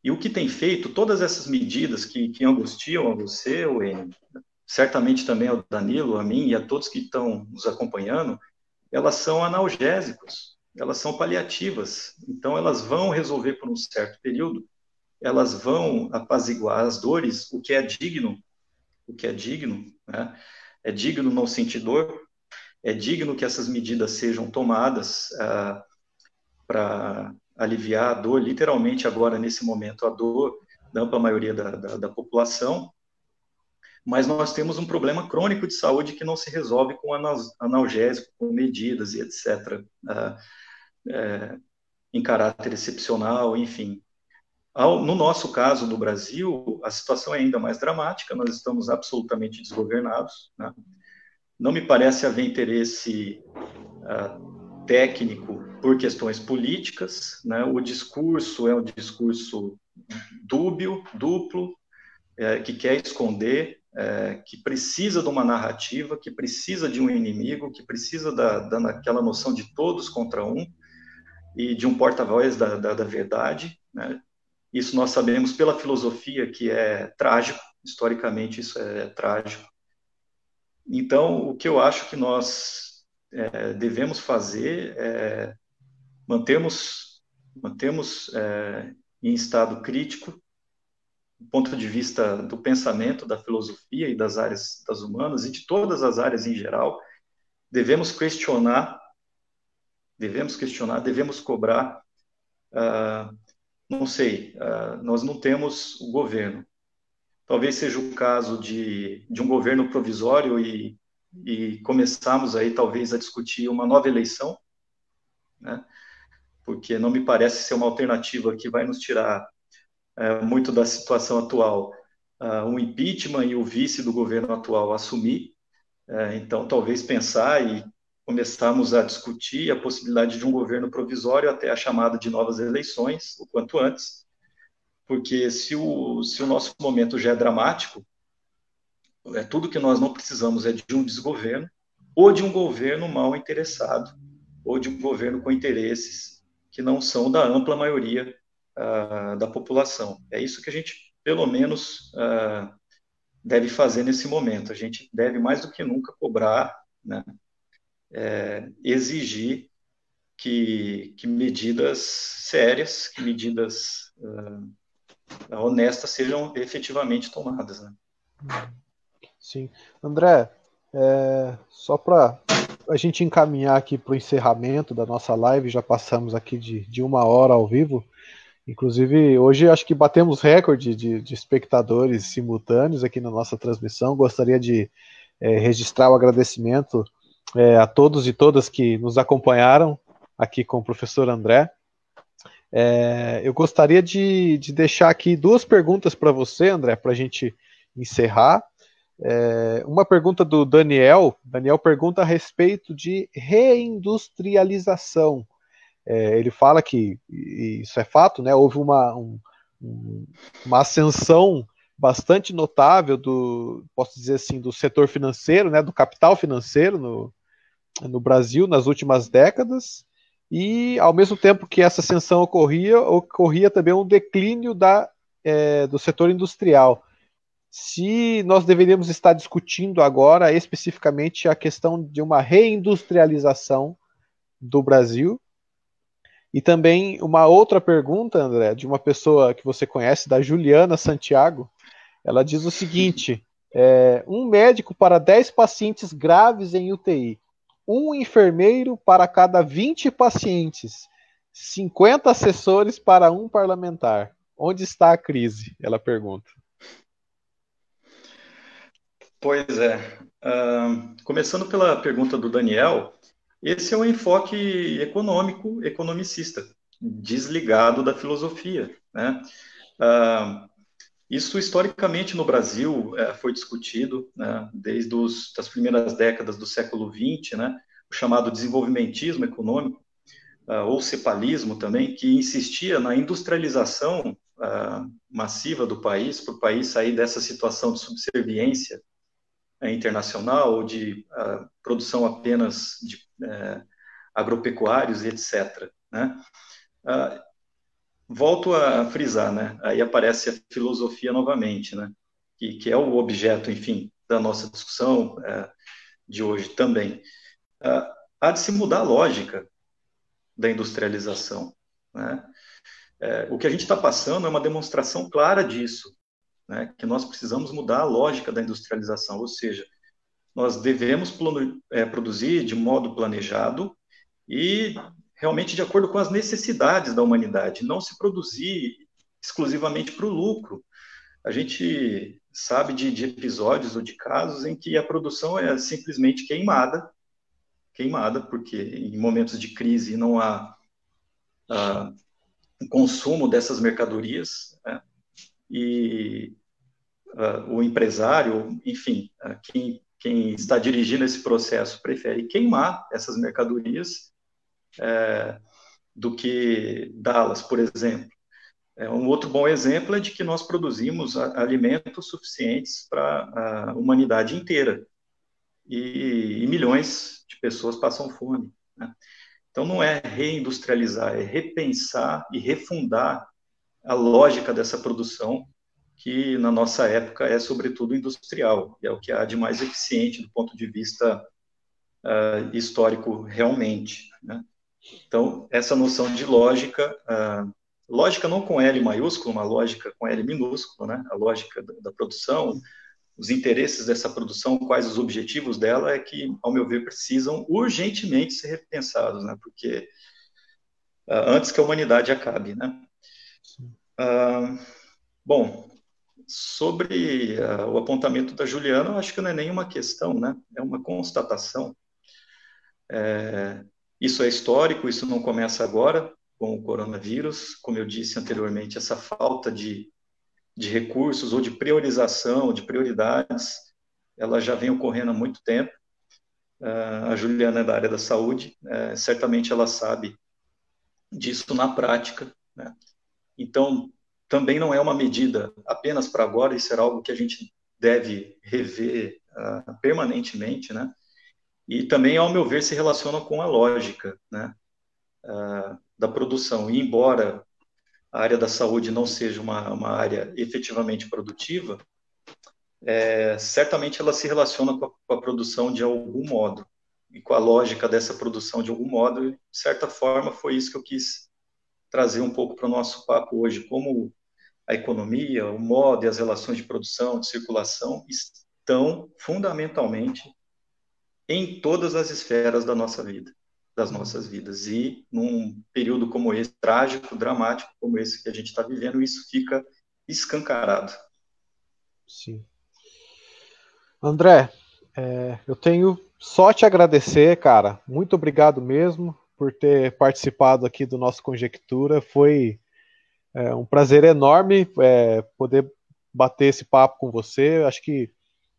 E o que tem feito, todas essas medidas que, que angustiam a você, o certamente também ao Danilo, a mim e a todos que estão nos acompanhando, elas são analgésicos, elas são paliativas. Então, elas vão resolver por um certo período, elas vão apaziguar as dores, o que é digno, o que é digno, né? é digno não sentir dor, é digno que essas medidas sejam tomadas ah, para aliviar a dor, literalmente agora, nesse momento, a dor da ampla maioria da, da, da, população, mas nós temos um problema crônico de saúde que não se resolve com analgésico, com medidas e etc., é, em caráter excepcional, enfim. No nosso caso do Brasil, a situação é ainda mais dramática, nós estamos absolutamente desgovernados, né? não me parece haver interesse uh, técnico por questões políticas, né? o discurso é um discurso dúbio, duplo, é, que quer esconder, é, que precisa de uma narrativa, que precisa de um inimigo, que precisa da, da, daquela noção de todos contra um e de um porta-voz da, da, da, verdade. Né? Isso nós sabemos pela filosofia que é trágico, historicamente isso é trágico. Então, o que eu acho que nós é, devemos fazer é mantermos, mantermos é, em estado crítico, do ponto de vista do pensamento, da filosofia e das áreas das humanas e de todas as áreas em geral, devemos questionar, devemos questionar, devemos cobrar. Uh, não sei, uh, nós não temos o governo, talvez seja o caso de, de um governo provisório e, e começarmos aí talvez a discutir uma nova eleição, né? porque não me parece ser uma alternativa que vai nos tirar é, muito da situação atual, uh, um impeachment e o vice do governo atual assumir, é, então talvez pensar e começarmos a discutir a possibilidade de um governo provisório até a chamada de novas eleições, o quanto antes, porque se o, se o nosso momento já é dramático, é, tudo que nós não precisamos é de um desgoverno ou de um governo mal interessado, ou de um governo com interesses que não são da ampla maioria uh, da população. É isso que a gente, pelo menos, uh, deve fazer nesse momento. A gente deve, mais do que nunca, cobrar, né, é, exigir que, que medidas sérias, que medidas uh, honestas sejam efetivamente tomadas. Né? Sim. André, é, só para a gente encaminhar aqui para o encerramento da nossa live, já passamos aqui de, de uma hora ao vivo. Inclusive, hoje acho que batemos recorde de, de espectadores simultâneos aqui na nossa transmissão. Gostaria de é, registrar o agradecimento é, a todos e todas que nos acompanharam aqui com o professor André. É, eu gostaria de, de, deixar aqui duas perguntas para você, André, para a gente encerrar. É, uma pergunta do Daniel. Daniel pergunta a respeito de reindustrialização. É, ele fala que isso é fato, né? Houve uma, um, uma ascensão bastante notável do, posso dizer assim, do setor financeiro, né? Do capital financeiro no, no Brasil nas últimas décadas e ao mesmo tempo que essa ascensão ocorria, ocorria também um declínio da, é, do setor industrial. Se nós deveríamos estar discutindo agora especificamente a questão de uma reindustrialização do Brasil. E também uma outra pergunta, André, de uma pessoa que você conhece, da Juliana Santiago. Ela diz o seguinte: é, um médico para 10 pacientes graves em UTI um enfermeiro para cada 20 pacientes, 50 assessores para um parlamentar. Onde está a crise? Ela pergunta. Pois é. Uh, começando pela pergunta do Daniel, esse é um enfoque econômico, economicista, desligado da filosofia. Né? Uh, isso, historicamente, no Brasil, é, foi discutido né, desde as primeiras décadas do século XX, né, o chamado desenvolvimentismo econômico, uh, ou cepalismo também, que insistia na industrialização uh, massiva do país, para o país sair dessa situação de subserviência uh, internacional ou de produção apenas de eh, agropecuários etc. Né? Volto a frisar, né? aí aparece a filosofia novamente, né? que, que é o objeto, enfim, da nossa discussão eh, de hoje também. há de se mudar a lógica da industrialização. Né? É, o que a gente está passando é uma demonstração clara disso, né? que nós precisamos mudar a lógica da industrialização, ou seja, nós devemos é, produzir de modo planejado e realmente de acordo com as necessidades da humanidade, não se produzir exclusivamente para o lucro. A gente sabe de, de, episódios ou de casos em que a produção é simplesmente queimada queimada, porque em momentos de crise não há uh, consumo dessas mercadorias, né? e uh, o empresário, enfim, uh, quem, quem está dirigindo esse processo prefere queimar essas mercadorias uh, do que dá-las, por exemplo. É, um outro bom exemplo é de que nós produzimos alimentos suficientes para a humanidade inteira e, e milhões de pessoas passam fome. Né? Então, não é reindustrializar, é repensar e refundar a lógica dessa produção, que na nossa época é, sobretudo, industrial, é o que há de mais eficiente do ponto de vista uh, histórico, realmente. Né? Então, essa noção de lógica, uh, lógica não com L maiúsculo, uma lógica com L minúsculo, né? a lógica da, da produção, os interesses dessa produção, quais os objetivos dela, é que, ao meu ver, precisam urgentemente ser repensados, né? Porque uh, antes que a humanidade acabe, né? Uh, bom, sobre o apontamento da Juliana, eu acho que não é nenhuma questão, né? É uma constatação. É, isso é histórico, isso não começa agora com o coronavírus. Como eu disse anteriormente, essa falta de de recursos ou de priorização, de prioridades, ela já vem ocorrendo há muito tempo. Uh, a Juliana é da área da saúde, uh, certamente ela sabe disso na prática. Né? Então, também não é uma medida apenas para agora, isso era algo que a gente deve rever uh, permanentemente, né? E também, ao meu ver, se relaciona com a lógica, né? Ah, da produção. E embora a área da saúde não seja uma, uma área efetivamente produtiva, é, certamente ela se relaciona com a, com a, produção de algum modo e com a lógica dessa produção de algum modo. de certa forma, foi isso que eu quis trazer um pouco para o nosso papo hoje, como a economia, o modo e as relações de produção, de circulação estão fundamentalmente em todas as esferas da nossa vida das nossas vidas. E num período como esse, trágico, dramático como esse que a gente está vivendo, isso fica escancarado. Sim. André, é, eu tenho só te agradecer, cara. Muito obrigado mesmo por ter participado aqui do nosso Conjectura. Foi é, um prazer enorme é, poder bater esse papo com você. Acho que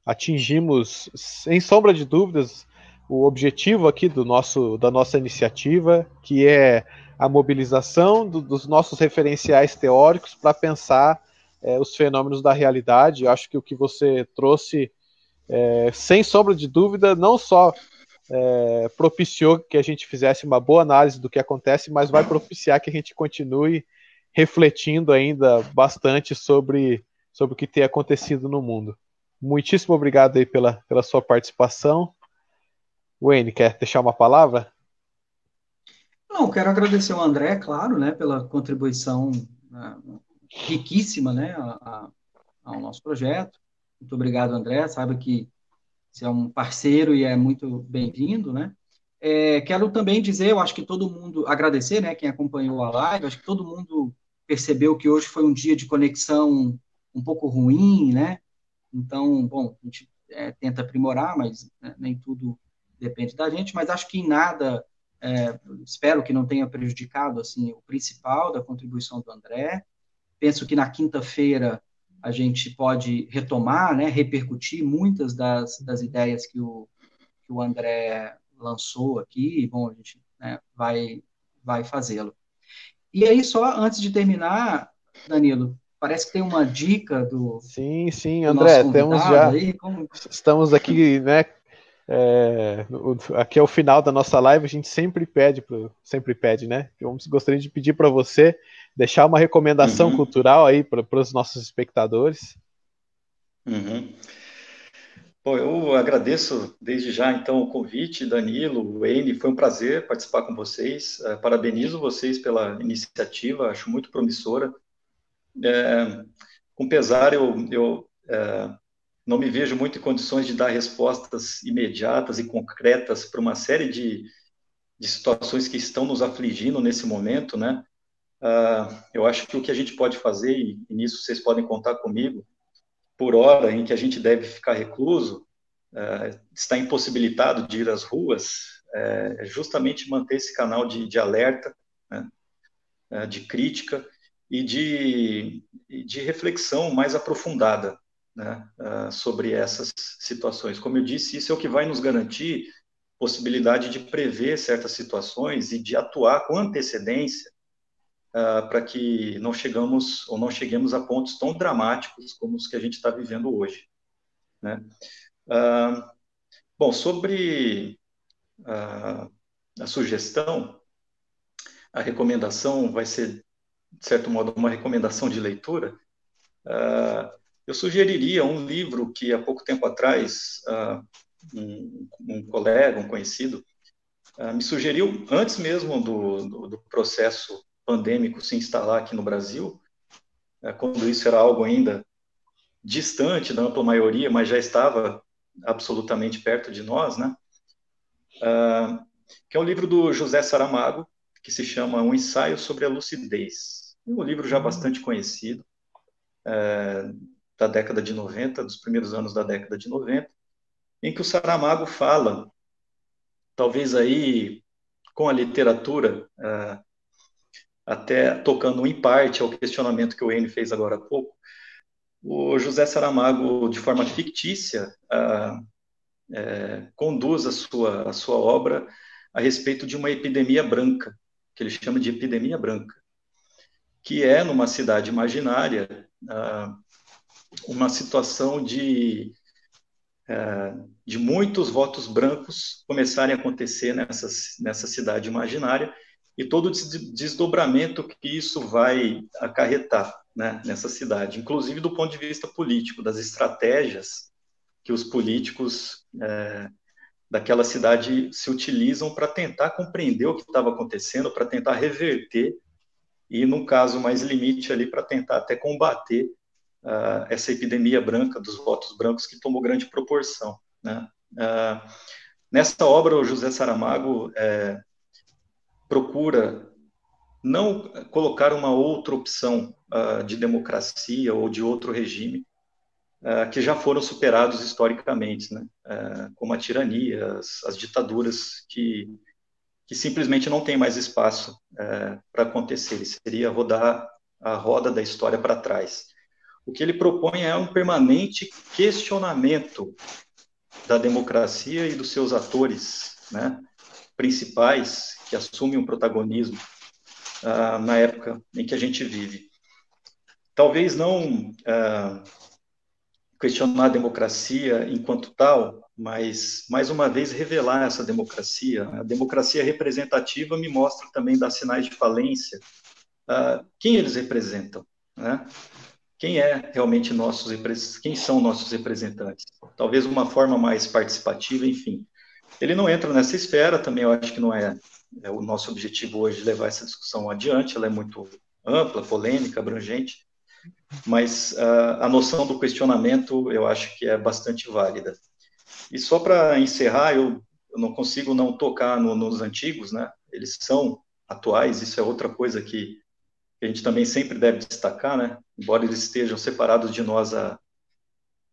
atingimos, sem sombra de dúvidas, o objetivo aqui do nosso, da nossa iniciativa, que é a mobilização do, dos nossos referenciais teóricos para pensar é, os fenômenos da realidade. Eu acho que o que você trouxe, é, sem sombra de dúvida, não só é, propiciou que a gente fizesse uma boa análise do que acontece, mas vai propiciar que a gente continue refletindo ainda bastante sobre, sobre o que tem acontecido no mundo. Muitíssimo obrigado aí pela, pela sua participação. Wayne, quer deixar uma palavra? Não, quero agradecer ao André, claro, né, pela contribuição uh, riquíssima, né, a, a, ao nosso projeto. Muito obrigado, André. Saiba que você é um parceiro e é muito bem-vindo, né? É, quero também dizer, eu acho que todo mundo, agradecer, né, quem acompanhou a live, acho que todo mundo percebeu que hoje foi um dia de conexão um pouco ruim, né? Então, bom, a gente é, tenta aprimorar, mas né, nem tudo depende da gente, mas acho que em nada, é, espero que não tenha prejudicado assim o principal da contribuição do André. Penso que na quinta-feira a gente pode retomar, né, repercutir muitas das, das ideias que o, que o André lançou aqui. Bom, a gente né, vai vai fazê-lo. E aí, só antes de terminar, Danilo, parece que tem uma dica do. Sim, sim, André, temos já. Aí, como... Estamos aqui, né? É, aqui é o final da nossa live, a gente sempre pede, pro, sempre pede, né? Eu gostaria de pedir para você deixar uma recomendação uhum. cultural aí para os nossos espectadores. Uhum. Bom, eu agradeço desde já, então, o convite, Danilo, Wayne, foi um prazer participar com vocês. Uh, parabenizo vocês pela iniciativa, acho muito promissora. É, com pesar, eu, eu é, não me vejo muito em condições de dar respostas imediatas e concretas para uma série de, de situações que estão nos afligindo nesse momento, né? Uh, eu acho que o que a gente pode fazer, e, e nisso vocês podem contar comigo, por hora em que a gente deve ficar recluso, uh, está impossibilitado de ir às ruas, uh, é justamente manter esse canal de, de alerta, né, uh, de crítica e de, de reflexão mais aprofundada né, sobre essas situações. Como eu disse, isso é o que vai nos garantir possibilidade de prever certas situações e de atuar com antecedência uh, para que não chegamos ou não cheguemos a pontos tão dramáticos como os que a gente está vivendo hoje. Né? Uh, bom, sobre uh, a sugestão, a recomendação vai ser, de certo modo, uma recomendação de leitura. eu sugeriria um livro que há pouco tempo atrás um, um colega, um conhecido, me sugeriu, antes mesmo do, do, do processo pandêmico se instalar aqui no Brasil, quando isso era algo ainda distante da ampla maioria, mas já estava absolutamente perto de nós, né? Uh, que é um livro do José Saramago, que se chama Um Ensaio sobre a Lucidez. É um livro já bastante conhecido, uh, da década de 90, dos primeiros anos da década de 90, em que o Saramago fala, talvez aí com a literatura uh, até tocando em parte ao questionamento que o Wayne fez agora há pouco, o José Saramago, de forma fictícia, ah, é, conduz a sua, a sua obra a respeito de uma epidemia branca, que ele chama de epidemia branca, que é, numa cidade imaginária, ah, uma situação de, ah, de muitos votos brancos começarem a acontecer nessa, nessa cidade imaginária, e todo o desdobramento que isso vai acarretar né, nessa cidade, inclusive do ponto de vista político, das estratégias que os políticos é, daquela cidade se utilizam para tentar compreender o que estava acontecendo, para tentar reverter e, num caso mais limite ali, para tentar até combater uh, essa epidemia branca dos votos brancos que tomou grande proporção. Né? Uh, nessa obra, o José Saramago é, procura não colocar uma outra opção uh, de democracia ou de outro regime uh, que já foram superados historicamente, né? Uh, como a tirania, as, as, ditaduras que, que simplesmente não têm mais espaço para acontecer. Seria rodar a roda da história para trás. O que ele propõe é um permanente questionamento da democracia e dos seus atores, né? principais que assumem um protagonismo uh, na época em que a gente vive. Talvez não uh, questionar a democracia enquanto tal, mas, mais uma vez, revelar essa democracia. A democracia representativa me mostra também dar sinais de falência. Uh, quem eles representam? Né? Quem é realmente nossos quem são nossos representantes? Talvez uma forma mais participativa, enfim. Ele não entra nessa esfera, também eu acho que não é, é o nosso objetivo hoje levar essa discussão adiante, ela é muito ampla, polêmica, abrangente, mas uh, a noção do questionamento eu acho que é bastante válida. E só para encerrar, eu, eu, não consigo não tocar no, nos antigos, né? Eles são atuais, isso é outra coisa que a gente também sempre deve destacar, né? Embora eles estejam separados de nós há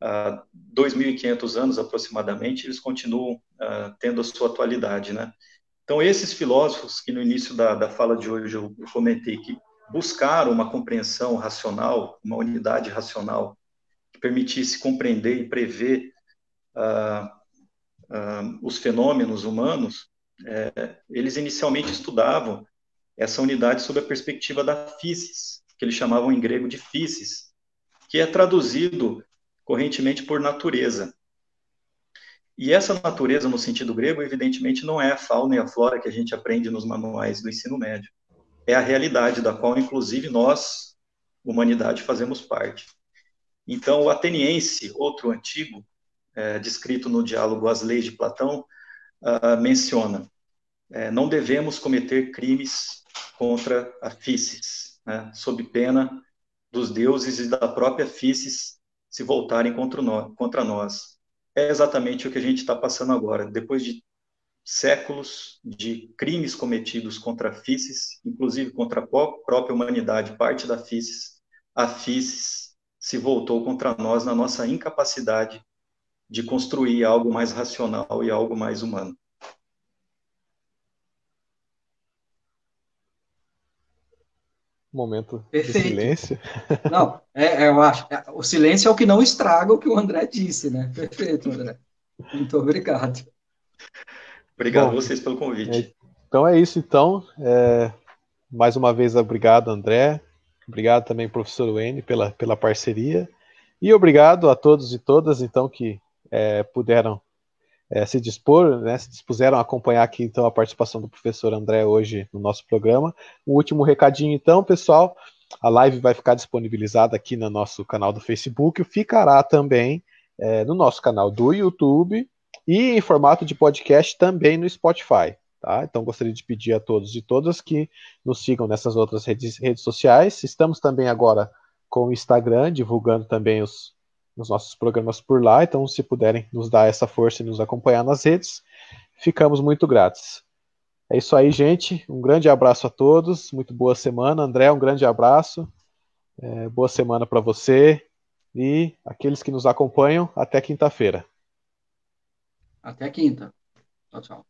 há 2.500 anos aproximadamente, eles continuam uh, tendo a sua atualidade, né? Então, esses filósofos que no início da, da fala de hoje eu, comentei que buscaram uma compreensão racional, uma unidade racional que permitisse compreender e prever uh, uh, os fenômenos humanos, é, eles inicialmente estudavam essa unidade sob a perspectiva da physis, que eles chamavam em grego de physis, que é traduzido correntemente por natureza. E essa natureza, no sentido grego, evidentemente não é a fauna e a flora que a gente aprende nos manuais do ensino médio. É a realidade da qual, inclusive, nós, humanidade, fazemos parte. Então, o ateniense, outro antigo, é, descrito no diálogo As Leis de Platão, uh, menciona: é, não devemos cometer crimes contra a Físis, né, sob pena dos deuses e da própria Físis se voltarem contra nós. É exatamente o que a gente está passando agora. Depois de séculos de crimes cometidos contra a Físis, inclusive contra a própria humanidade, parte da Físis, a Físis se voltou contra nós na nossa incapacidade de construir algo mais racional e algo mais humano. momento Perfeito. de silêncio. Não, é, é, eu acho. É, o silêncio é o que não estraga o que o André disse, né? Perfeito, André. Muito obrigado. Obrigado Bom, a vocês pelo convite. É, então é isso, então. É, mais uma vez, obrigado, André. Obrigado também, professor Wayne, pela, pela parceria. E obrigado a todos e todas, então, que é, puderam é, se dispor, né, se dispuseram a acompanhar aqui então a participação do professor André hoje no nosso programa. Um último recadinho então, pessoal, a live vai ficar disponibilizada aqui no nosso canal do Facebook, ficará também é, no nosso canal do YouTube e em formato de podcast também no Spotify. Tá? Então gostaria de pedir a todos e todas que nos sigam nessas outras redes, redes sociais. Estamos também agora com o Instagram, divulgando também os, nos nossos programas por lá. Então, se puderem nos dar essa força e nos acompanhar nas redes, ficamos muito gratos. É isso aí, gente. Um grande abraço a todos. Muito boa semana. André, um grande abraço. É, boa semana para você e aqueles que nos acompanham. Até quinta-feira. Até quinta. Tchau, tchau.